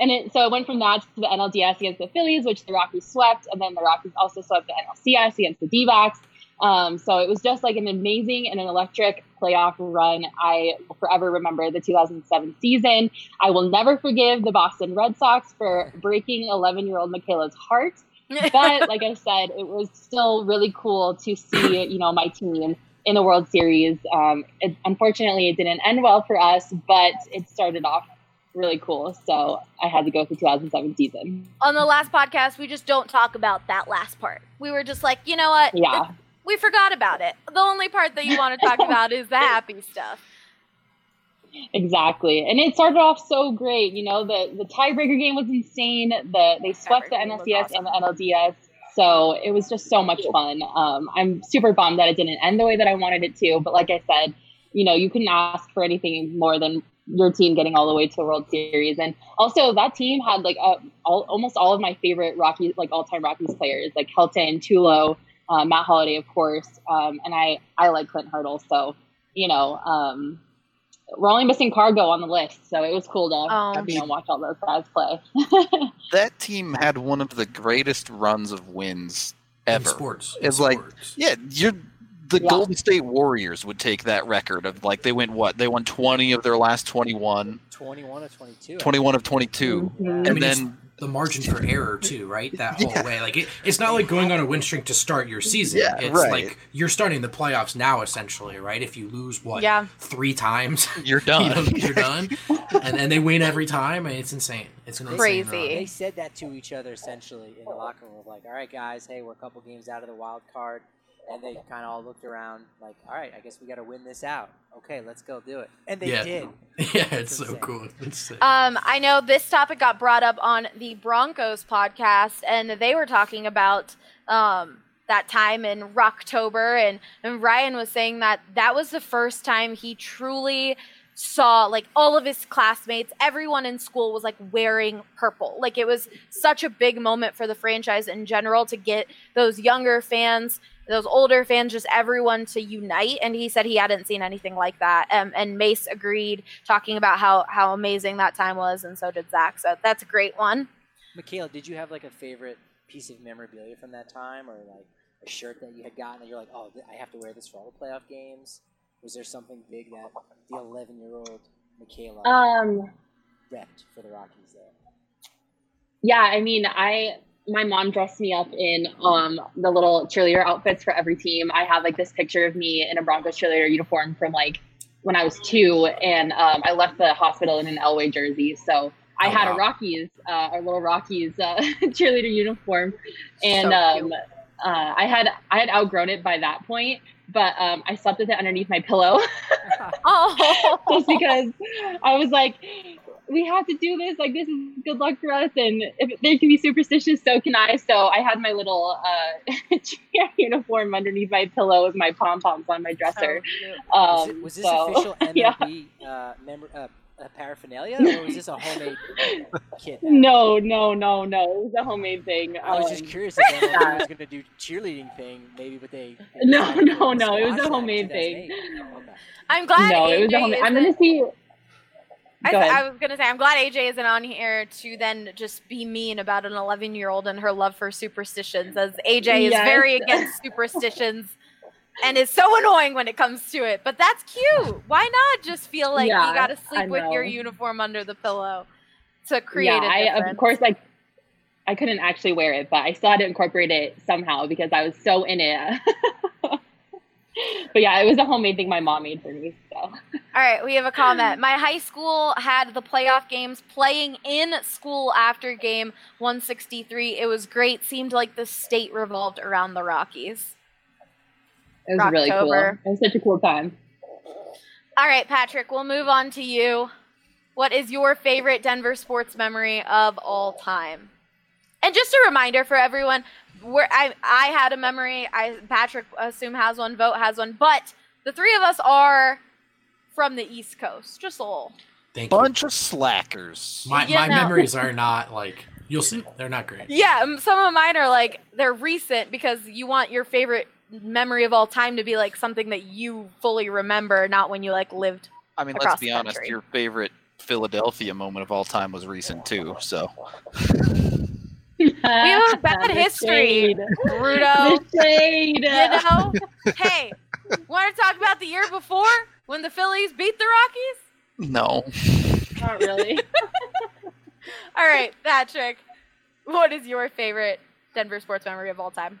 and it, so it went from that to the NLDS against the Phillies, which the Rockies swept, and then the Rockies also swept the NLCS against the D-backs. Um, so it was just like an amazing and an electric playoff run. I will forever remember the 2007 season. I will never forgive the Boston Red Sox for breaking 11 year old Makayla's heart. But like I said, it was still really cool to see, you know, my team in the World Series. Um, it, unfortunately, it didn't end well for us, but it started off really cool. So I had to go through 2007 season. On the last podcast, we just don't talk about that last part. We were just like, you know what? Yeah. We forgot about it. The only part that you want to talk about is the happy stuff. Exactly. And it started off so great. You know, the, the tiebreaker game was insane. The they swept the NLCS awesome. and the NLDS. So it was just so much fun. Um, I'm super bummed that it didn't end the way that I wanted it to. But like I said, you know, you couldn't ask for anything more than your team getting all the way to the World Series. And also that team had like a, all, almost all of my favorite Rockies, like all time Rockies players, like Helton, Tulo, uh, Matt Holliday, of course. Um, and I, I like Clint Hurdle. So, you know, um, we're only missing Cargo on the list, so it was cool to Oh. you know watch all those guys play. That team had one of the greatest runs of wins In ever. sports. in It's like- sports. Yeah, you're the Yeah. Golden State Warriors would take that record of like they went what? They won 20 of their last 21, 21 or 22. 21 of 22. Mhm. I And mean, then the margin for error too, right? That whole Yeah. way, like it, it's not like going on a win streak to start your season. Yeah, it's right. like you're starting the playoffs now, essentially, right? If you lose what, Yeah. three times, you're you done. know, you're done, and then they win every time, and it's insane. It's an insane Crazy. run. They said that to each other essentially in the locker room like, all right, guys, hey, we're a couple games out of the wild card. And they kind of all looked around like, all right, I guess we got to win this out. Okay, let's go do it. And they Yeah. did. Yeah, it's so cool. It's. Um, I know this topic got brought up on the Broncos podcast, and they were talking about um, that time in Rocktober, and, and Ryan was saying that that was the first time he truly saw like all of his classmates, everyone in school was like wearing purple. Like it was such a big moment for the franchise in general to get those younger fans those older fans, just everyone to unite. And he said he hadn't seen anything like that. Um, and Mace agreed, talking about how how amazing that time was, and so did Zach. So that's a great one. Makayla, did you have like a favorite piece of memorabilia from that time or like a shirt that you had gotten that you're like, oh, I have to wear this for all the playoff games? Was there something big that the 11 year old Makayla um, repped for the Rockies there? yeah, I mean, I my mom dressed me up in um the little cheerleader outfits for every team. I have like this picture of me in a Broncos cheerleader uniform from like when I was two, and um, I left the hospital in an Elway jersey. So I Oh, had wow. a Rockies, uh, our little Rockies uh, cheerleader uniform, and So um, uh, I had I had outgrown it by that point. But um, I slept with it underneath my pillow Oh, just because I was like, we have to do this. Like, this is good luck for us. And if they can be superstitious, so can I. So I had my little uh, cheer uniform underneath my pillow with my pom poms on my dresser. Was, Um, it, was this so, official yeah. MLB uh, member, uh, uh, paraphernalia or was this a homemade kit? No, no, no, no. It was a homemade thing. I was Um, just curious if MLB was going to do cheerleading thing, maybe, but they. No, no, no, it was a squash that in homemade thing. I'm glad. no, it was a homemade. I'm gonna see. I. I was gonna say I'm glad AJ isn't on here to then just be mean about an 11 year old and her love for superstitions, as AJ is very against superstitions and is so annoying when it comes to it. But that's cute. Why not just feel like Yeah, you got to sleep with your uniform under the pillow to create yeah, a I of course like I couldn't actually wear it, but I still had to incorporate it somehow because I was so in it. but yeah, it was a homemade thing my mom made for me. So All right, we have a comment. My high school had the playoff games playing in school after game 163. It was great. Seemed like the state revolved around the Rockies. it was really cool. It was such a cool time. All right, Patrick, we'll move on to you. What is your favorite Denver sports memory of all time? And just a reminder for everyone, where I I had a memory. I Patrick assume has one, Vogt has one, but the three of us are from the East Coast. Just a little. Thank you. Bunch of slackers. My, Yeah, my no. memories are not like you'll see. They're not great. Yeah, some of mine are like they're recent because you want your favorite memory of all time to be like something that you fully remember, not when you like lived. I mean, let's be honest. Your favorite Philadelphia moment of all time was recent too. So We have a bad The history, shade. Rudo. The shade. You know? hey, want to talk about the year before when the Phillies beat the Rockies? no, Not really. All right, Patrick, what is your favorite Denver sports memory of all time?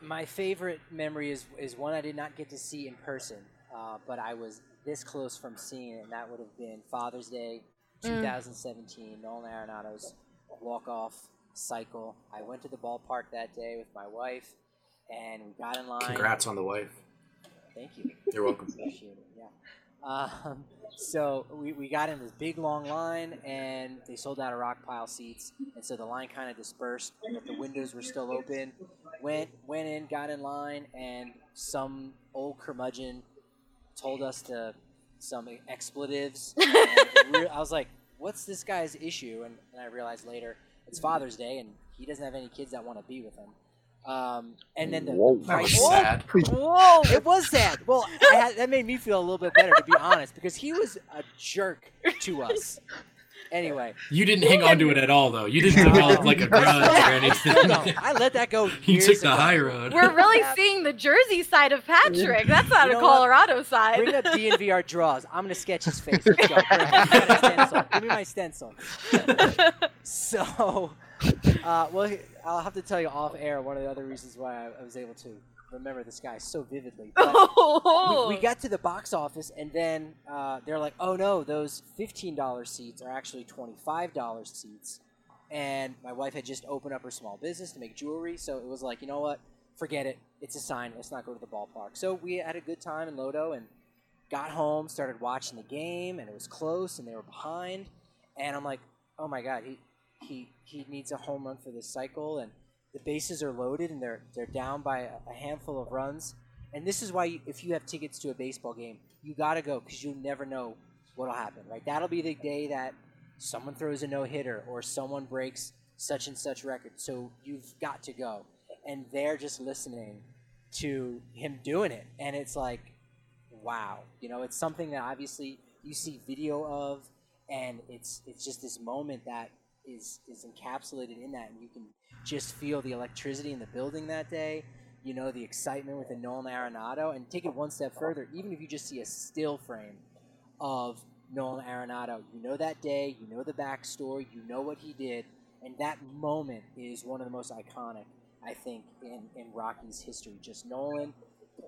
My favorite memory is is one I did not get to see in person, uh, but I was this close from seeing it, and that would have been Father's Day, Mm. 2017. Nolan Arenado's walk off cycle. I went to the ballpark that day with my wife, and we got in line. Congrats on the wife. Thank you. You're welcome. Appreciate it. Yeah. Um, so we, we got in this big long line, and they sold out of rock pile seats, and so the line kind of dispersed, but the windows were still open. Went went in, got in line, and some old curmudgeon told us to some expletives. And re- I was like, "What's this guy's issue?" And, and I realized later it's Father's Day, and he doesn't have any kids that want to be with him. Um, and then the, Whoa. the That was sad. Whoa! it was sad. Well, I had, that made me feel a little bit better, to be honest, because he was a jerk to us. Anyway, You didn't hang on to it at all, though. You didn't develop like a grudge or anything. no, I let that go. you took the ago. high road. We're really seeing the Jersey side of Patrick. That's not You a know what? Colorado side. Bring up DNVR draws. I'm gonna sketch his face. Let's go. Perfect. You got a stencil. Give me my stencil. So, uh, well, I'll have to tell you off air one of the other reasons why I, I was able to remember this guy so vividly. We, we got to the box office, and then uh, they're like, "Oh no, those fifteen dollars seats are actually twenty-five dollars seats." And my wife had just opened up her small business to make jewelry, so it was like, you know what? Forget it. It's a sign. Let's not go to the ballpark. So we had a good time in Lodo and got home, started watching the game, and it was close, and they were behind. And I'm like, oh my god, he he he needs a home run for this cycle, and the bases are loaded, and they're they're down by a, handful of runs. And this is why, you, if you have tickets to a baseball game, you gotta go because you never know what'll happen. Right? That'll be the day that someone throws a no hitter or someone breaks such and such record. So you've got to go. And they're just listening to him doing it, and it's like, wow. You know, it's something that obviously you see video of, and it's it's just this moment that is is encapsulated in that, and you can just feel the electricity in the building that day. You know, the excitement with the Nolan Arenado, and take it one step further. Even if you just see a still frame of Nolan Arenado, you know that day, you know the backstory, you know what he did, and that moment is one of the most iconic, I think, in, in Rocky's history. Just Nolan,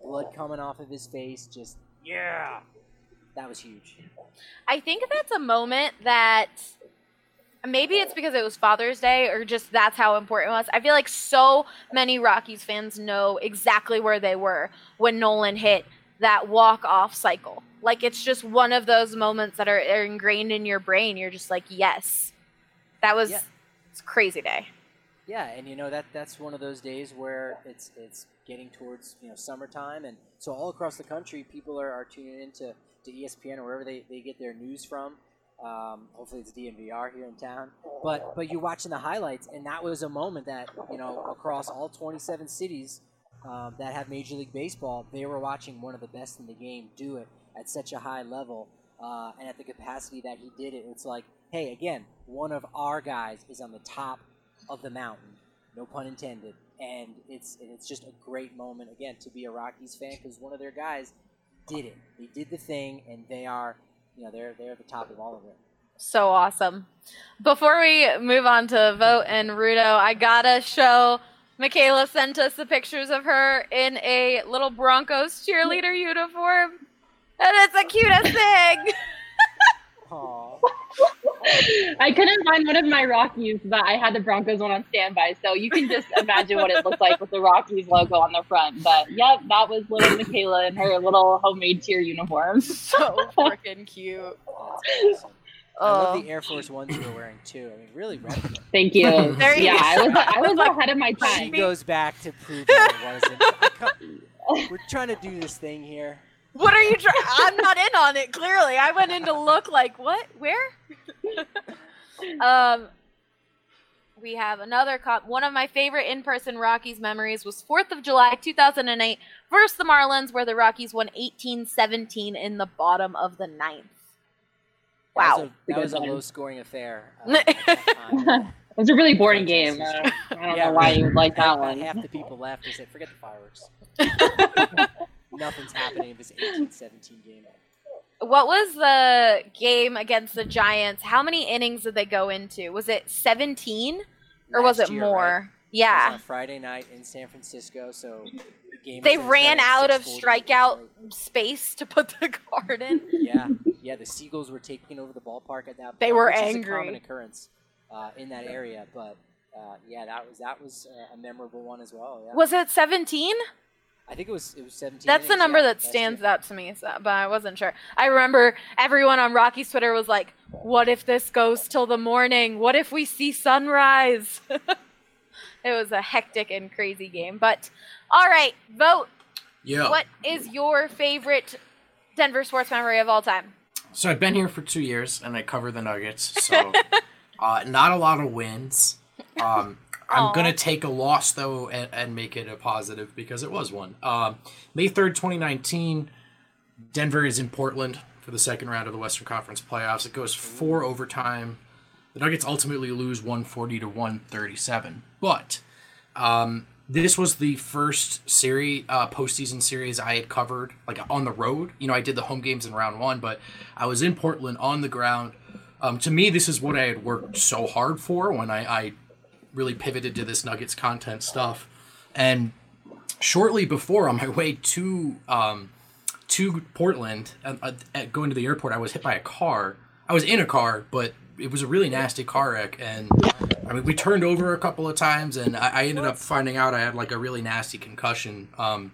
blood coming off of his face, just yeah, that was huge. I think that's a moment that maybe it's because it was Father's Day or just that's how important it was. I feel like so many Rockies fans know exactly where they were when Nolan hit that walk off cycle. Like it's just one of those moments that are, are ingrained in your brain. You're just like, yes, that was Yeah. it's a crazy day. Yeah, and you know that that's one of those days where it's it's getting towards you know summertime, and so all across the country, people are, are tuning into to ESPN or wherever they, they get their news from. Um, hopefully, it's DNVR here in town. But but you're watching the highlights, and that was a moment that you know across all 27 cities um, that have Major League Baseball, they were watching one of the best in the game do it at such a high level uh, and at the capacity that he did it. It's like, hey, again, one of our guys is on the top of the mountain, no pun intended, and it's and it's just a great moment again to be a Rockies fan because one of their guys did it. They did the thing, and they are, you know, they're they're at the top of all of it. So awesome. Before we move on to Vogt and Rudo, I gotta show Makayla sent us the pictures of her in a little Broncos cheerleader uniform. And it's the cutest thing. Aww. I couldn't find one of my Rockies, but I had the Broncos one on standby. So you can just imagine what it looked like with the Rockies logo on the front. But yep, that was little Makayla in her little homemade cheer uniform. so freaking cute. That's awesome. I Oh. love the Air Force Ones you were wearing too. I mean, really repping them. Thank you. There you yeah, I was I was Like, ahead of my time. She time. goes back to prove that it wasn't. Come- We're trying to do this thing here. What are you trying? I'm not in on it. Clearly, I went in to look like what? Where? um, we have another cop. One of my favorite in-person Rockies memories was Fourth of July, 2008, versus the Marlins, where the Rockies won 18-17 in the bottom of the ninth. Wow. That was a, that was a low scoring affair. Uh, at that time. It was a really boring game. I don't know why you would like that one. Half the people left. They said, "Forget the fireworks. Nothing's happening in this 18-17 game." What was the game against the Giants? How many innings did they go into? Was it 17 or was it year, right? more? It was Yeah. Friday night in San Francisco, so the game. They ran out of 6:40. strikeout space to put the card in. Yeah, yeah. The Seagulls were taking over the ballpark at that. point, They were which Is a angry. common occurrence uh, in that area, but uh, yeah, that was that was uh, a memorable one as well. Yeah. Was it 17? I think it was it was 17. That's the number yeah, that stands year. out to me, so, but I wasn't sure. I remember everyone on Rocky's Twitter was like, "What if this goes till the morning? What if we see sunrise?" it was a hectic and crazy game. But all right, Vogt. Yeah. What is your favorite Denver sports memory of all time? So I've been here for two years and I cover the Nuggets. So uh, not a lot of wins. Um, I'm Aw. gonna take a loss though and, and make it a positive because it was one. Um, May third, 2019. Denver is in Portland for the second round of the Western Conference playoffs. It goes four overtime. The Nuggets ultimately lose 140 to 137. But um, this was the first series, uh, postseason series I had covered, like on the road. You know, I did the home games in round one, but I was in Portland on the ground. Um, to me, this is what I had worked so hard for when I, I really pivoted to this Nuggets content stuff. And shortly before, on my way to um, to Portland, at going to the airport, I was hit by a car. I was in a car, but it was a really nasty car wreck, and I mean, we turned over a couple of times, and I, I ended up finding out I had like a really nasty concussion. Um,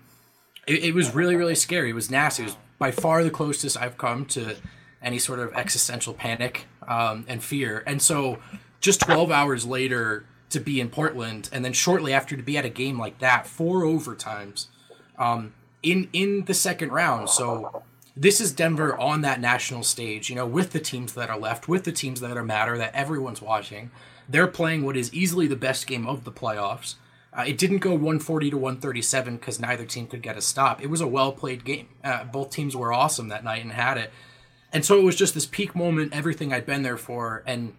it, it was really, really scary. It was nasty. It was by far the closest I've come to any sort of existential panic um, and fear. And so, just 12 hours later, to be in Portland, and then shortly after to be at a game like that, four overtimes um, in in the second round. So this is Denver on that national stage, you know, with the teams that are left, with the teams that are matter, that everyone's watching. They're playing what is easily the best game of the playoffs. Uh, it didn't go 140 to 137 because neither team could get a stop. It was a well played game. Uh, both teams were awesome that night and had it. And so it was just this peak moment, everything I'd been there for, and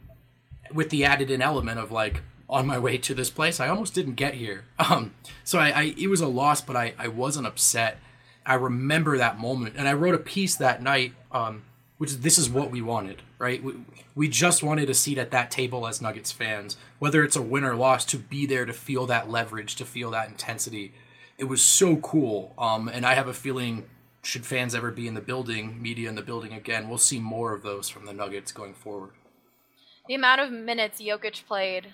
with the added in element of like on my way to this place, I almost didn't get here. Um, so I, I it was a loss, but I, I wasn't upset. I remember that moment, and I wrote a piece that night, um, which is this is what we wanted, right? We, we just wanted a seat at that table as Nuggets fans, whether it's a win or loss, to be there to feel that leverage, to feel that intensity. It was so cool, um, and I have a feeling should fans ever be in the building, media in the building again, we'll see more of those from the Nuggets going forward. The amount of minutes Jokic played,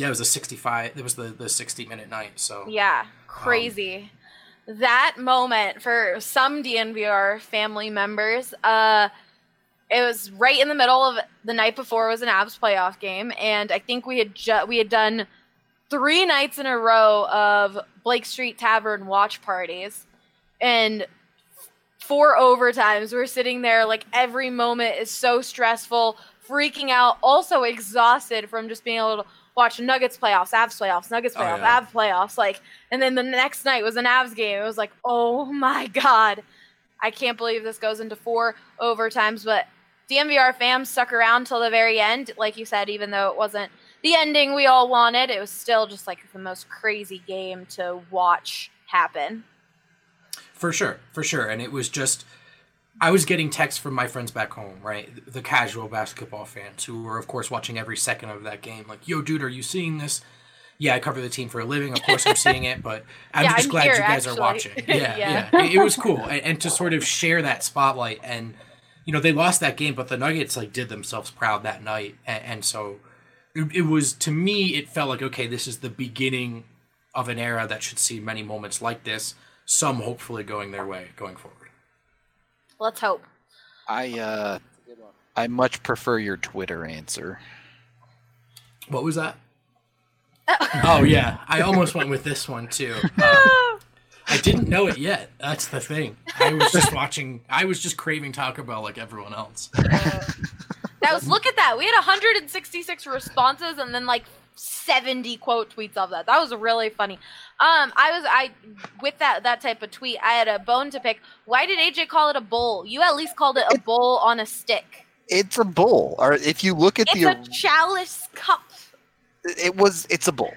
Yeah, it was a 65. It was the the 60 minute night. So yeah, crazy. that moment for some DNVR family members, uh, it was right in the middle of the night before it was an Avs playoff game, and I think we had ju- we had done three nights in a row of Blake Street Tavern watch parties, and four overtimes. We're sitting there like every moment is so stressful, freaking out, also exhausted from just being able to watch Nuggets playoffs, Avs playoffs, Nuggets Oh, playoffs, yeah. Avs playoffs. Like, and then the next night was an Avs game. It was like, oh my god, I can't believe this goes into four overtimes. But DNVR fams stuck around till the very end, like you said, even though it wasn't the ending we all wanted. It was still just like the most crazy game to watch happen. For sure, for sure. And it was just, I was getting texts from my friends back home, right? The casual basketball fans who were, of course, watching every second of that game. Like, yo, dude, are you seeing this? Yeah, I cover the team for a living. Of course, I'm seeing it, but I'm Yeah, just I'm glad here, you guys actually. are watching. Yeah, Yeah. yeah. It, it was cool. And, and to sort of share that spotlight. And, you know, they lost that game, but the Nuggets, like, did themselves proud that night. And, and so it, it was, to me, it felt like, okay, this is the beginning of an era that should see many moments like this, some hopefully going their way going forward. Let's hope. I uh, It's a good one. I much prefer your Twitter answer. What was that? oh yeah, I almost went with this one too. Um, I didn't know it yet. That's the thing. I was just watching. I was just craving Taco Bell like everyone else. That was look at that. We had 166 responses and then like 70 quote tweets of that. That was really funny. Um, I was I with that that type of tweet. I had a bone to pick. Why did AJ call it a bowl? You at least called it a bowl on a stick. It's a bowl. Or if you look at It's the a chalice cup. it was it's a bowl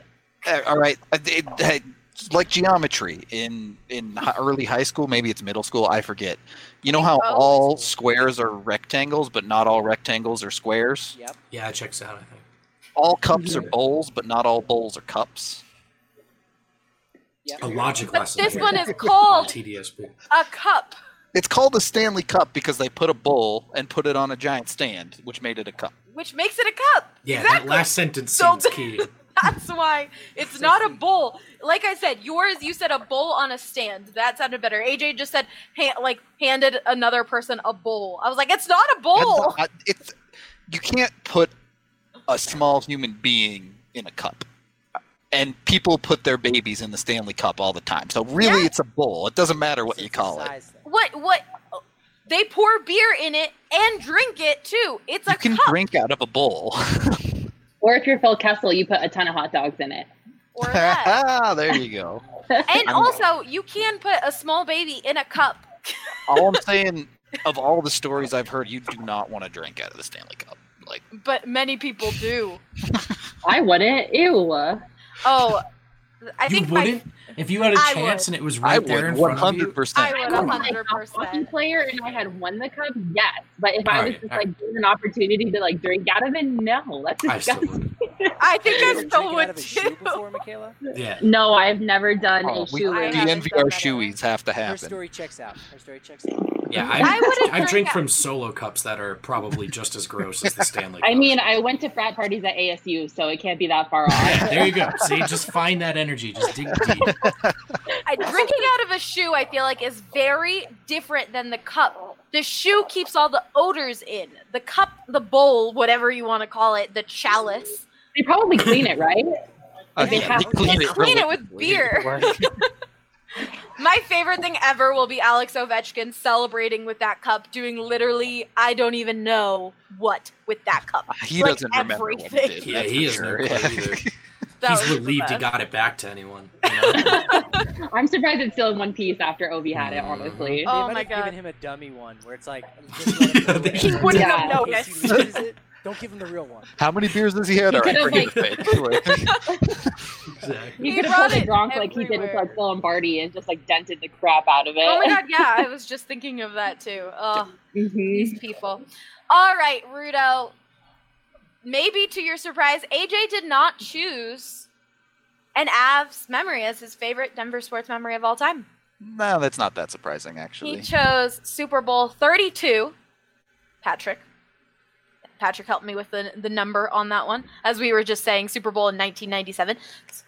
Uh, all right Uh, it, it- like geometry in in early high school maybe it's middle school i forget you know how Oh. all squares are rectangles but not all rectangles are squares Yep. Yeah, it checks out. I think. all cups are bowls but not all bowls are cups Yep. A logic But lesson. this here one is called TDSP. a cup. it's called the stanley cup because they put a bowl and put it on a giant stand which made it a cup which makes it a cup. Yeah, exactly. that last sentence So seems key. That's why it's not a bowl. Like I said, yours you said a bowl on a stand. That sounded better. AJ just said ha- like handed another person a bowl. I was like, it's not a bowl. I- it's you can't put a small human being in a cup and people put their babies in the stanley cup all the time so really Yeah. it's a bowl it doesn't matter what It's you call it thing. What what? They pour beer in it and drink it too. It's a cup. you a can cup. drink out of a bowl Or if you're Phil Kessel, you put a ton of hot dogs in it. or that. Ah, there you go and I'm- also, you can put a small baby in a cup. all i'm saying of all the stories i've heard you do not want to drink out of the stanley cup like But many people do. I wouldn't. Ew. Oh, I you think wouldn't if you had a I chance would. and it was i right would there in front of you. 100% I would If a I was hundred a hockey percent. player and I had won the cup, yes. But if I was Alright, just alright. like given an opportunity to like drink out of it, no. That's I still disgusting. would. I think You I still would of a shoe too. before, Makayla? Yeah. No, I've never done Oh, a we, shoe. I we haven't envy done our that ever. shoeies have to Her happen story checks out. Her story checks out. Yeah, I I, wouldn't I, drink drink from solo cups that are probably just as gross as the Stanley Cup. I mean, I went to frat parties at ASU, so it can't be that far yeah, off. there you go. See, just find that energy. Just dig deep. I, drinking out of a shoe, I feel like, is very different than the cup. The shoe keeps all the odors in. The cup, the bowl, whatever you want to call it, the chalice. They probably clean it, right? Uh, They yeah, have- they clean they it clean it with beer. My favorite thing ever will be Alex Ovechkin celebrating with that cup, doing literally, I don't even know what with that cup. he Like doesn't remember what he did Yeah, he for has no sure. Yeah. either. He's relieved he got it back to anyone. You know? I'm surprised it's still in one piece after Ovi had it, honestly. Mm. Oh they my might have God. given him a dummy one where it's like just let He wouldn't have In case he noticed. Loses it, Don't give him the real one. How many beers does he had? All right, could've, bring it exactly. He He could have brought pulled a it Gronk like he did with like Phil Lombardi and just like dented the crap out of it. Oh my god, yeah, I was just thinking of that too. Oh, Mhm. these people. All right, Rudo. Maybe to your surprise, AJ did not choose an Avs memory as his favorite Denver sports memory of all time. no, that's not that surprising, actually. He chose Super Bowl 32. Patrick. Patrick helped me with the, the number on that one. As we were just saying, Super Bowl in 1997.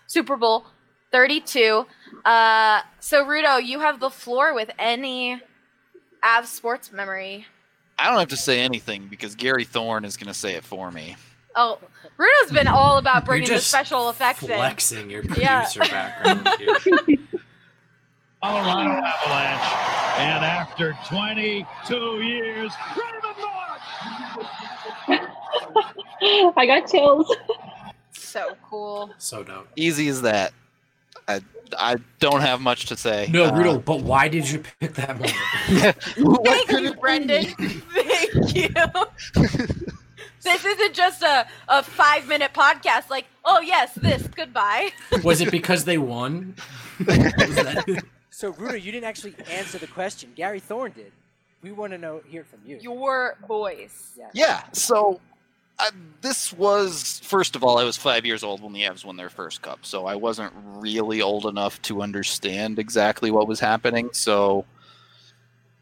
Super Bowl 32. Uh, so, Rudo, you have the floor with any Avs sports memory. I don't have to say anything because Gary Thorne is going to say it for me. Oh, Rudo's been all about You're bringing the special effects in. flexing your Yeah. producer background here. Colorado Avalanche. And after 22 years, Raymond Bourque! I got chills. So cool. So dope. Easy as that. I, I don't have much to say. No, Uh, Rudo, but why did you pick that moment? what Thank you, Brendan. Thank you. this isn't just a, a five minute podcast like, oh, yes, this, goodbye. Was it because they won? So, Rudo, you didn't actually answer the question. Gary Thorne did. We want to know, hear from you. Your voice. Yeah. Yeah, so uh, this was, first of all, I was five years old when the Avs won their first cup, so I wasn't really old enough to understand exactly what was happening. So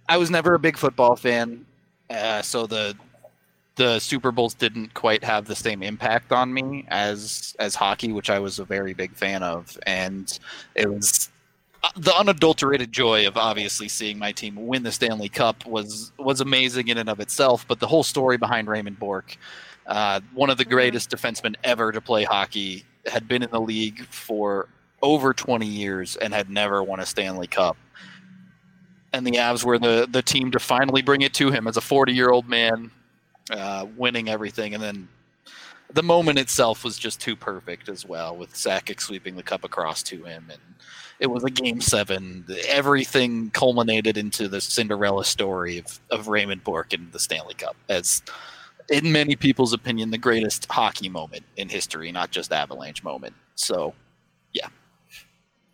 I was never a big football fan, uh, so the the Super Bowls didn't quite have the same impact on me as as hockey, which I was a very big fan of, and it was the unadulterated joy of obviously seeing my team win the Stanley Cup was was amazing in and of itself. But the whole story behind Raymond Bourque, uh, one of the greatest defensemen ever to play hockey, had been in the league for over 20 years and had never won a Stanley Cup. And the Avs were the the team to finally bring it to him as a 40 year old man, uh, winning everything. And then the moment itself was just too perfect as well, with Sakic sweeping the cup across to him, and it was a game seven. Everything culminated into the Cinderella story of, of Raymond Bourque and the Stanley Cup as, in many people's opinion, the greatest hockey moment in history, not just Avalanche moment. So, yeah.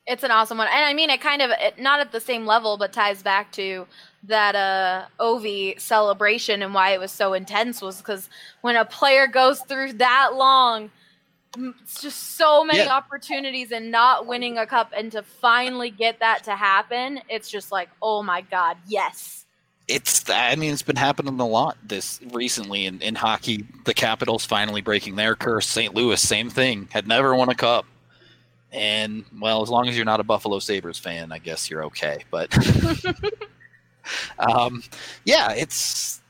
It's an awesome one. And I mean, it kind of, it, not at the same level, but ties back to that uh, Ovi celebration and why it was so intense was because when a player goes through that long, it's just so many Yeah. opportunities and not winning a cup and to finally get that to happen, it's just like, oh my God, yes. It's, I mean, it's been happening a lot this recently in, in hockey. The Capitals finally breaking their curse. St. Louis, same thing, had never won a cup. And, well, as long as you're not a Buffalo Sabres fan, I guess you're okay. But, um, yeah, it's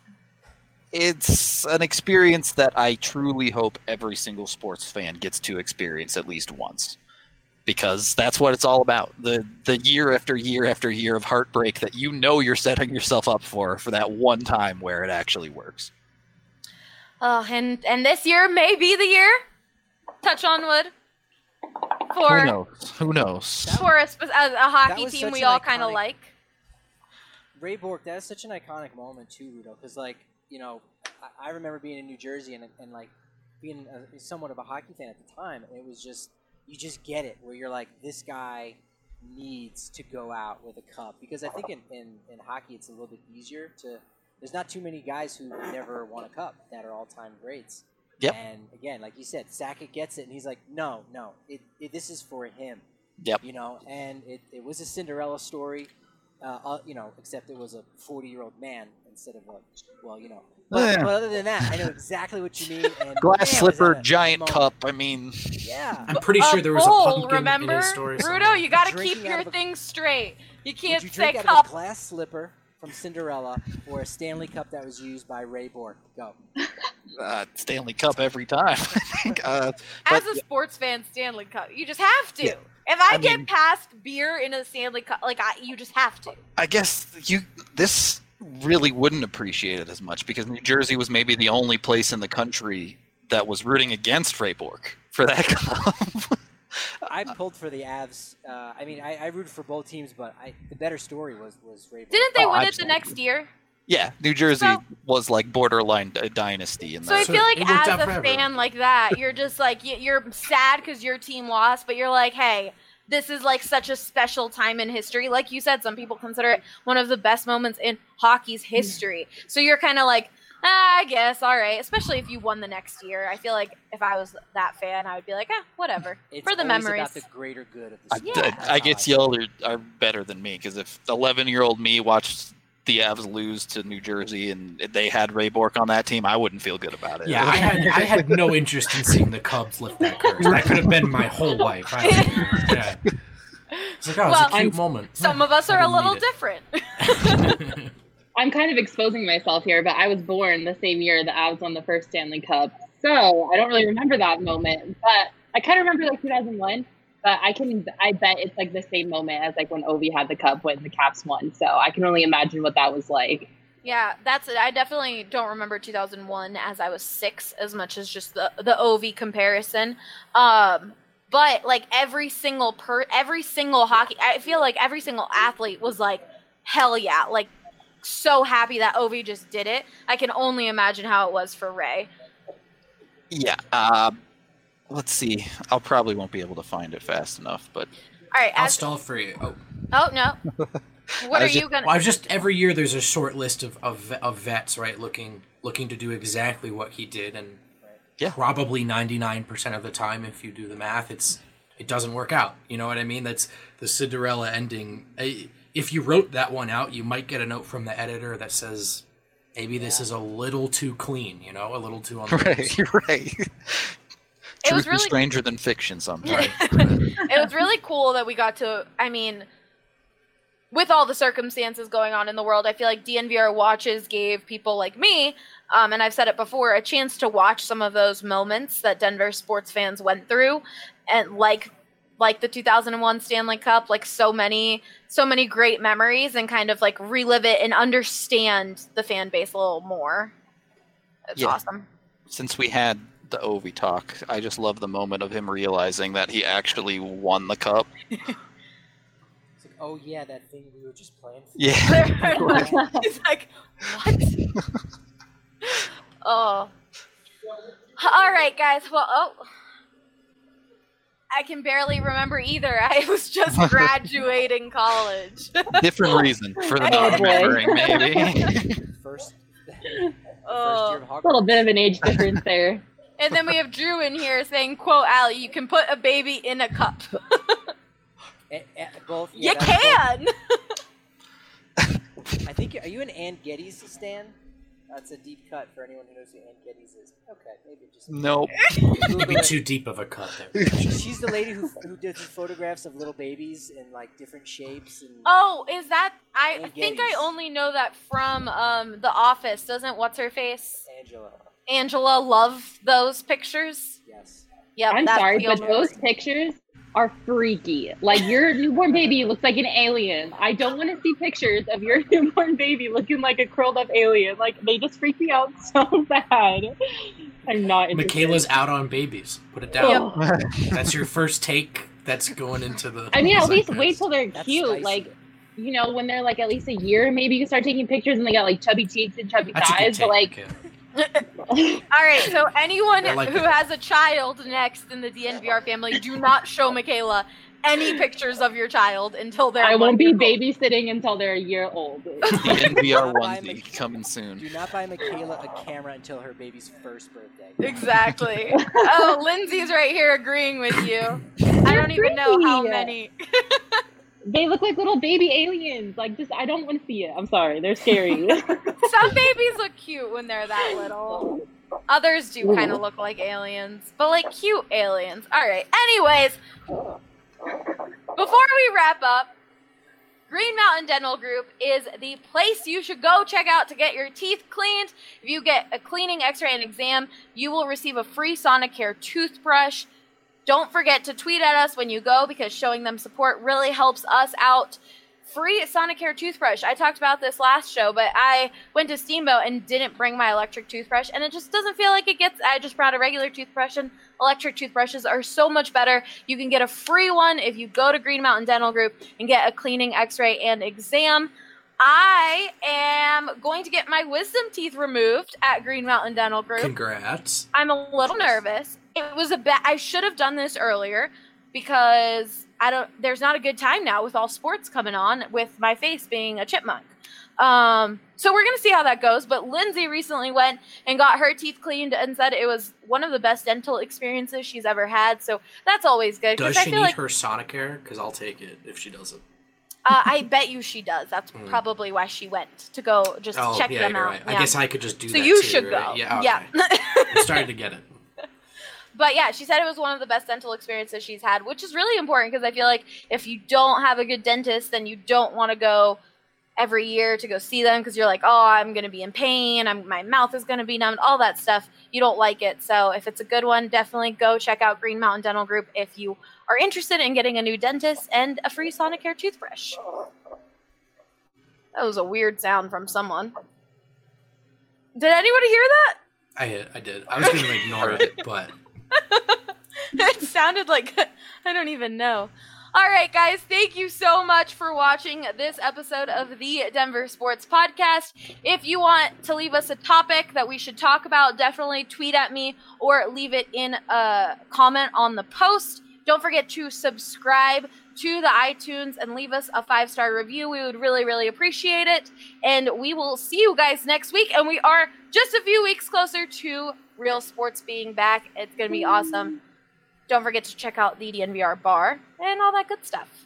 it's an experience that I truly hope every single sports fan gets to experience at least once. Because that's what it's all about. The the year after year after year of heartbreak that you know you're setting yourself up for for that one time where it actually works. Oh, and and this year may be the year. Touch on wood. Who For knows? Who knows? for a, a, a hockey team we all kind of like. Ray Bourque, that is such an iconic moment too, Rudo. Because like you know, I, I remember being in New Jersey and and like being a, somewhat of a hockey fan at the time, and it was just you just get it where you're like, this guy needs to go out with a cup because I think in, in, in hockey it's a little bit easier to. There's not too many guys who never won a cup that are all time greats. Yep. And again, like you said, Sakic gets it, and he's like, no, no, it, it, this is for him. Yep. You know, and it, it was a Cinderella story, uh, uh, you know, except it was a 40 year old man instead of a, well, you know. But, Yeah. but other than that, I know exactly what you mean. And Glass man, slipper, giant moment. cup. I mean, Yeah. I'm pretty sure there was a bowl, pumpkin remember? in his story. Bruto, somewhere. you got to keep your a- things straight. You can't Would you say drink out cup. of a glass slipper from Cinderella or a Stanley Cup that was used by Ray Bourque? Go. uh, Stanley Cup every time. I think. Uh, As but- a sports fan, Stanley Cup. You just have to. Yeah. If I, I get mean- past beer in a Stanley Cup, like I, you just have to. I guess you this really wouldn't appreciate it as much because New Jersey was maybe the only place in the country that was rooting against Ray Bourque for that cup. I pulled for the Avs. Uh, I mean, I, I rooted for both teams, but I, the better story was was Ray Didn't they Oh, win it the next year? Yeah, New Jersey So- was like borderline d- dynasty in So I feel like it as a for everyone. fan like that, you're just like you're sad because your team lost, but you're like, hey, this is like such a special time in history. Like you said, some people consider it one of the best moments in hockey's history. So you're kind of like, ah, I guess, all right. Especially if you won the next year. I feel like if I was that fan, I would be like, ah, whatever. It's for the always memories. about the greater good of the I, sport. Yeah. That's I, I how guess y'all are, are better than me because if 11 year old me watched the Avs lose to New Jersey and they had Ray Bourque on that team, I wouldn't feel good about it. Yeah, I had I had no interest in seeing the Cubs lift that curse. That could have been my whole life. I, yeah. It's like, oh, Well, it's a cute moment. Some of us are a little different. I'm kind of exposing myself here, but I was born the same year the Avs won the first Stanley Cup. So I don't really remember that moment, but I kind of remember like 2001. But I can, I bet it's like the same moment as like when Ovi had the cup when the Caps won. So I can only imagine what that was like. Yeah, that's it. I definitely don't remember 2001 as I was six as much as just the the Ovi comparison. Um, but like every single per every single hockey, I feel like every single athlete was like, hell yeah, like so happy that Ovi just did it. I can only imagine how it was for Ray. Yeah. Uh, let's see. I'll probably won't be able to find it fast enough, but All right, I'll as, stall for you. Oh, oh no, what are was you gonna? well, I was just every year there's a short list of, of of vets, right, looking looking to do exactly what he did, and Yeah. probably 99% of the time, if you do the math, it's it doesn't work out. You know what I mean? That's the Cinderella ending. If you wrote that one out, you might get a note from the editor that says maybe this is a little too clean. You know, a little too on the right, right. It was Truth is really- stranger than fiction sometimes. it was really cool that we got to i mean with all the circumstances going on in the world i feel like dnvr watches gave people like me um, and i've said it before a chance to watch some of those moments that denver sports fans went through and like like the 2001 stanley cup like so many so many great memories and kind of like relive it and understand the fan base a little more it's Yeah. awesome Since we had the Ovi talk. I just love the moment of him realizing that he actually won the cup. It's like, oh yeah, that thing we were just playing. For. Yeah. He's like, what? oh. All right, guys. Well, oh. I can barely remember either. I was just graduating college. Different reason for the Oh, not remembering, maybe. First, first Oh. year of oh. Hogwarts. a little bit of an age difference there. And then we have Drew in here saying, "quote Allie, you can put a baby in a cup. Both. you yeah, that's both- can." I think are you an Anne Geddes stan? That's a deep cut for anyone who knows who Anne Geddes is. Okay, maybe just nope. Google Maybe it. too deep of a cut there. She's she's the lady who who did the photographs of little babies in like different shapes and. Oh, is that? I And think I only know that from um, The Office. Doesn't what's her face Angela. Anne Geddes love those pictures? Yes. Yep. I'm sorry, but only those pictures are freaky. Like your newborn baby looks like an alien. I don't want to see pictures of your newborn baby looking like a curled up alien. Like they just freak me out so bad. I'm not. Interested. Makayla's out on babies. Put it down. Oh. That's your first take. That's going into the. I mean, at least zeitgeist. wait till they're That's cute. spicy. Like, you know, when they're like at least a year, maybe you can start taking pictures and they got like chubby cheeks and chubby That's a good thighs. take. But like, Makayla. All right, so anyone like who it. has a child next in the DNVR family, do not show Makayla any pictures of your child until they're. I won't be old. babysitting until they're a year old. The NVR Buy onesie Mc- coming soon. Do not buy Makayla a camera until her baby's first birthday. Exactly. oh, Lindsay's right here agreeing with you. I don't even know how many. they look like little baby aliens. Like, just I don't want to see it. I'm sorry, they're scary. Some babies look cute when they're that little. Others do kind of look like aliens, but like cute aliens. All right. Anyways, before we wrap up, Green Mountain Dental Group is the place you should go check out to get your teeth cleaned. If you get a cleaning, x-ray, and exam, you will receive a free Sonicare toothbrush. Don't forget to tweet at us when you go because showing them support really helps us out. Free Sonicare toothbrush. I talked about this last show, but I went to Steamboat and didn't bring my electric toothbrush, and it just doesn't feel like it gets. I just brought a regular toothbrush, and electric toothbrushes are so much better. You can get a free one if you go to Green Mountain Dental Group and get a cleaning, x ray, and exam. I am going to get my wisdom teeth removed at Green Mountain Dental Group. Congrats. I'm a little nervous. It was a bad. I should have done this earlier because I don't. There's not a good time now with all sports coming on with my face being a chipmunk. Um, so we're gonna see how that goes. But Lindsay recently went and got her teeth cleaned and said it was one of the best dental experiences she's ever had. So that's always good. Does I she need like her Sonicare? Because I'll take it if she doesn't. uh, I bet you she does. That's Hmm. probably why she went to go just Oh, check yeah, them out. right. Yeah. I guess I could just do so you too, should right? go. Yeah. yeah. I'm starting to get it. But yeah, she said it was one of the best dental experiences she's had, which is really important because I feel like if you don't have a good dentist, then you don't want to go every year to go see them because you're like, oh, I'm going to be in pain, I'm, my mouth is going to be numbed, all that stuff. You don't like it. So if it's a good one, definitely go check out Green Mountain Dental Group if you are interested in getting a new dentist and a free Sonicare toothbrush. That was a weird sound from someone. Did anybody hear that? I I did. I was going to ignore it, but it sounded like I don't even know. All right, guys, thank you so much for watching this episode of the Denver Sports Podcast. If you want to leave us a topic that we should talk about, definitely tweet at me or leave it in a comment on the post. Don't forget to subscribe to the iTunes and leave us a five star review. We would really, really appreciate it. And we will see you guys next week. And we are just a few weeks closer to real sports being back. It's going to be awesome. Don't forget to check out the DNVR bar and all that good stuff.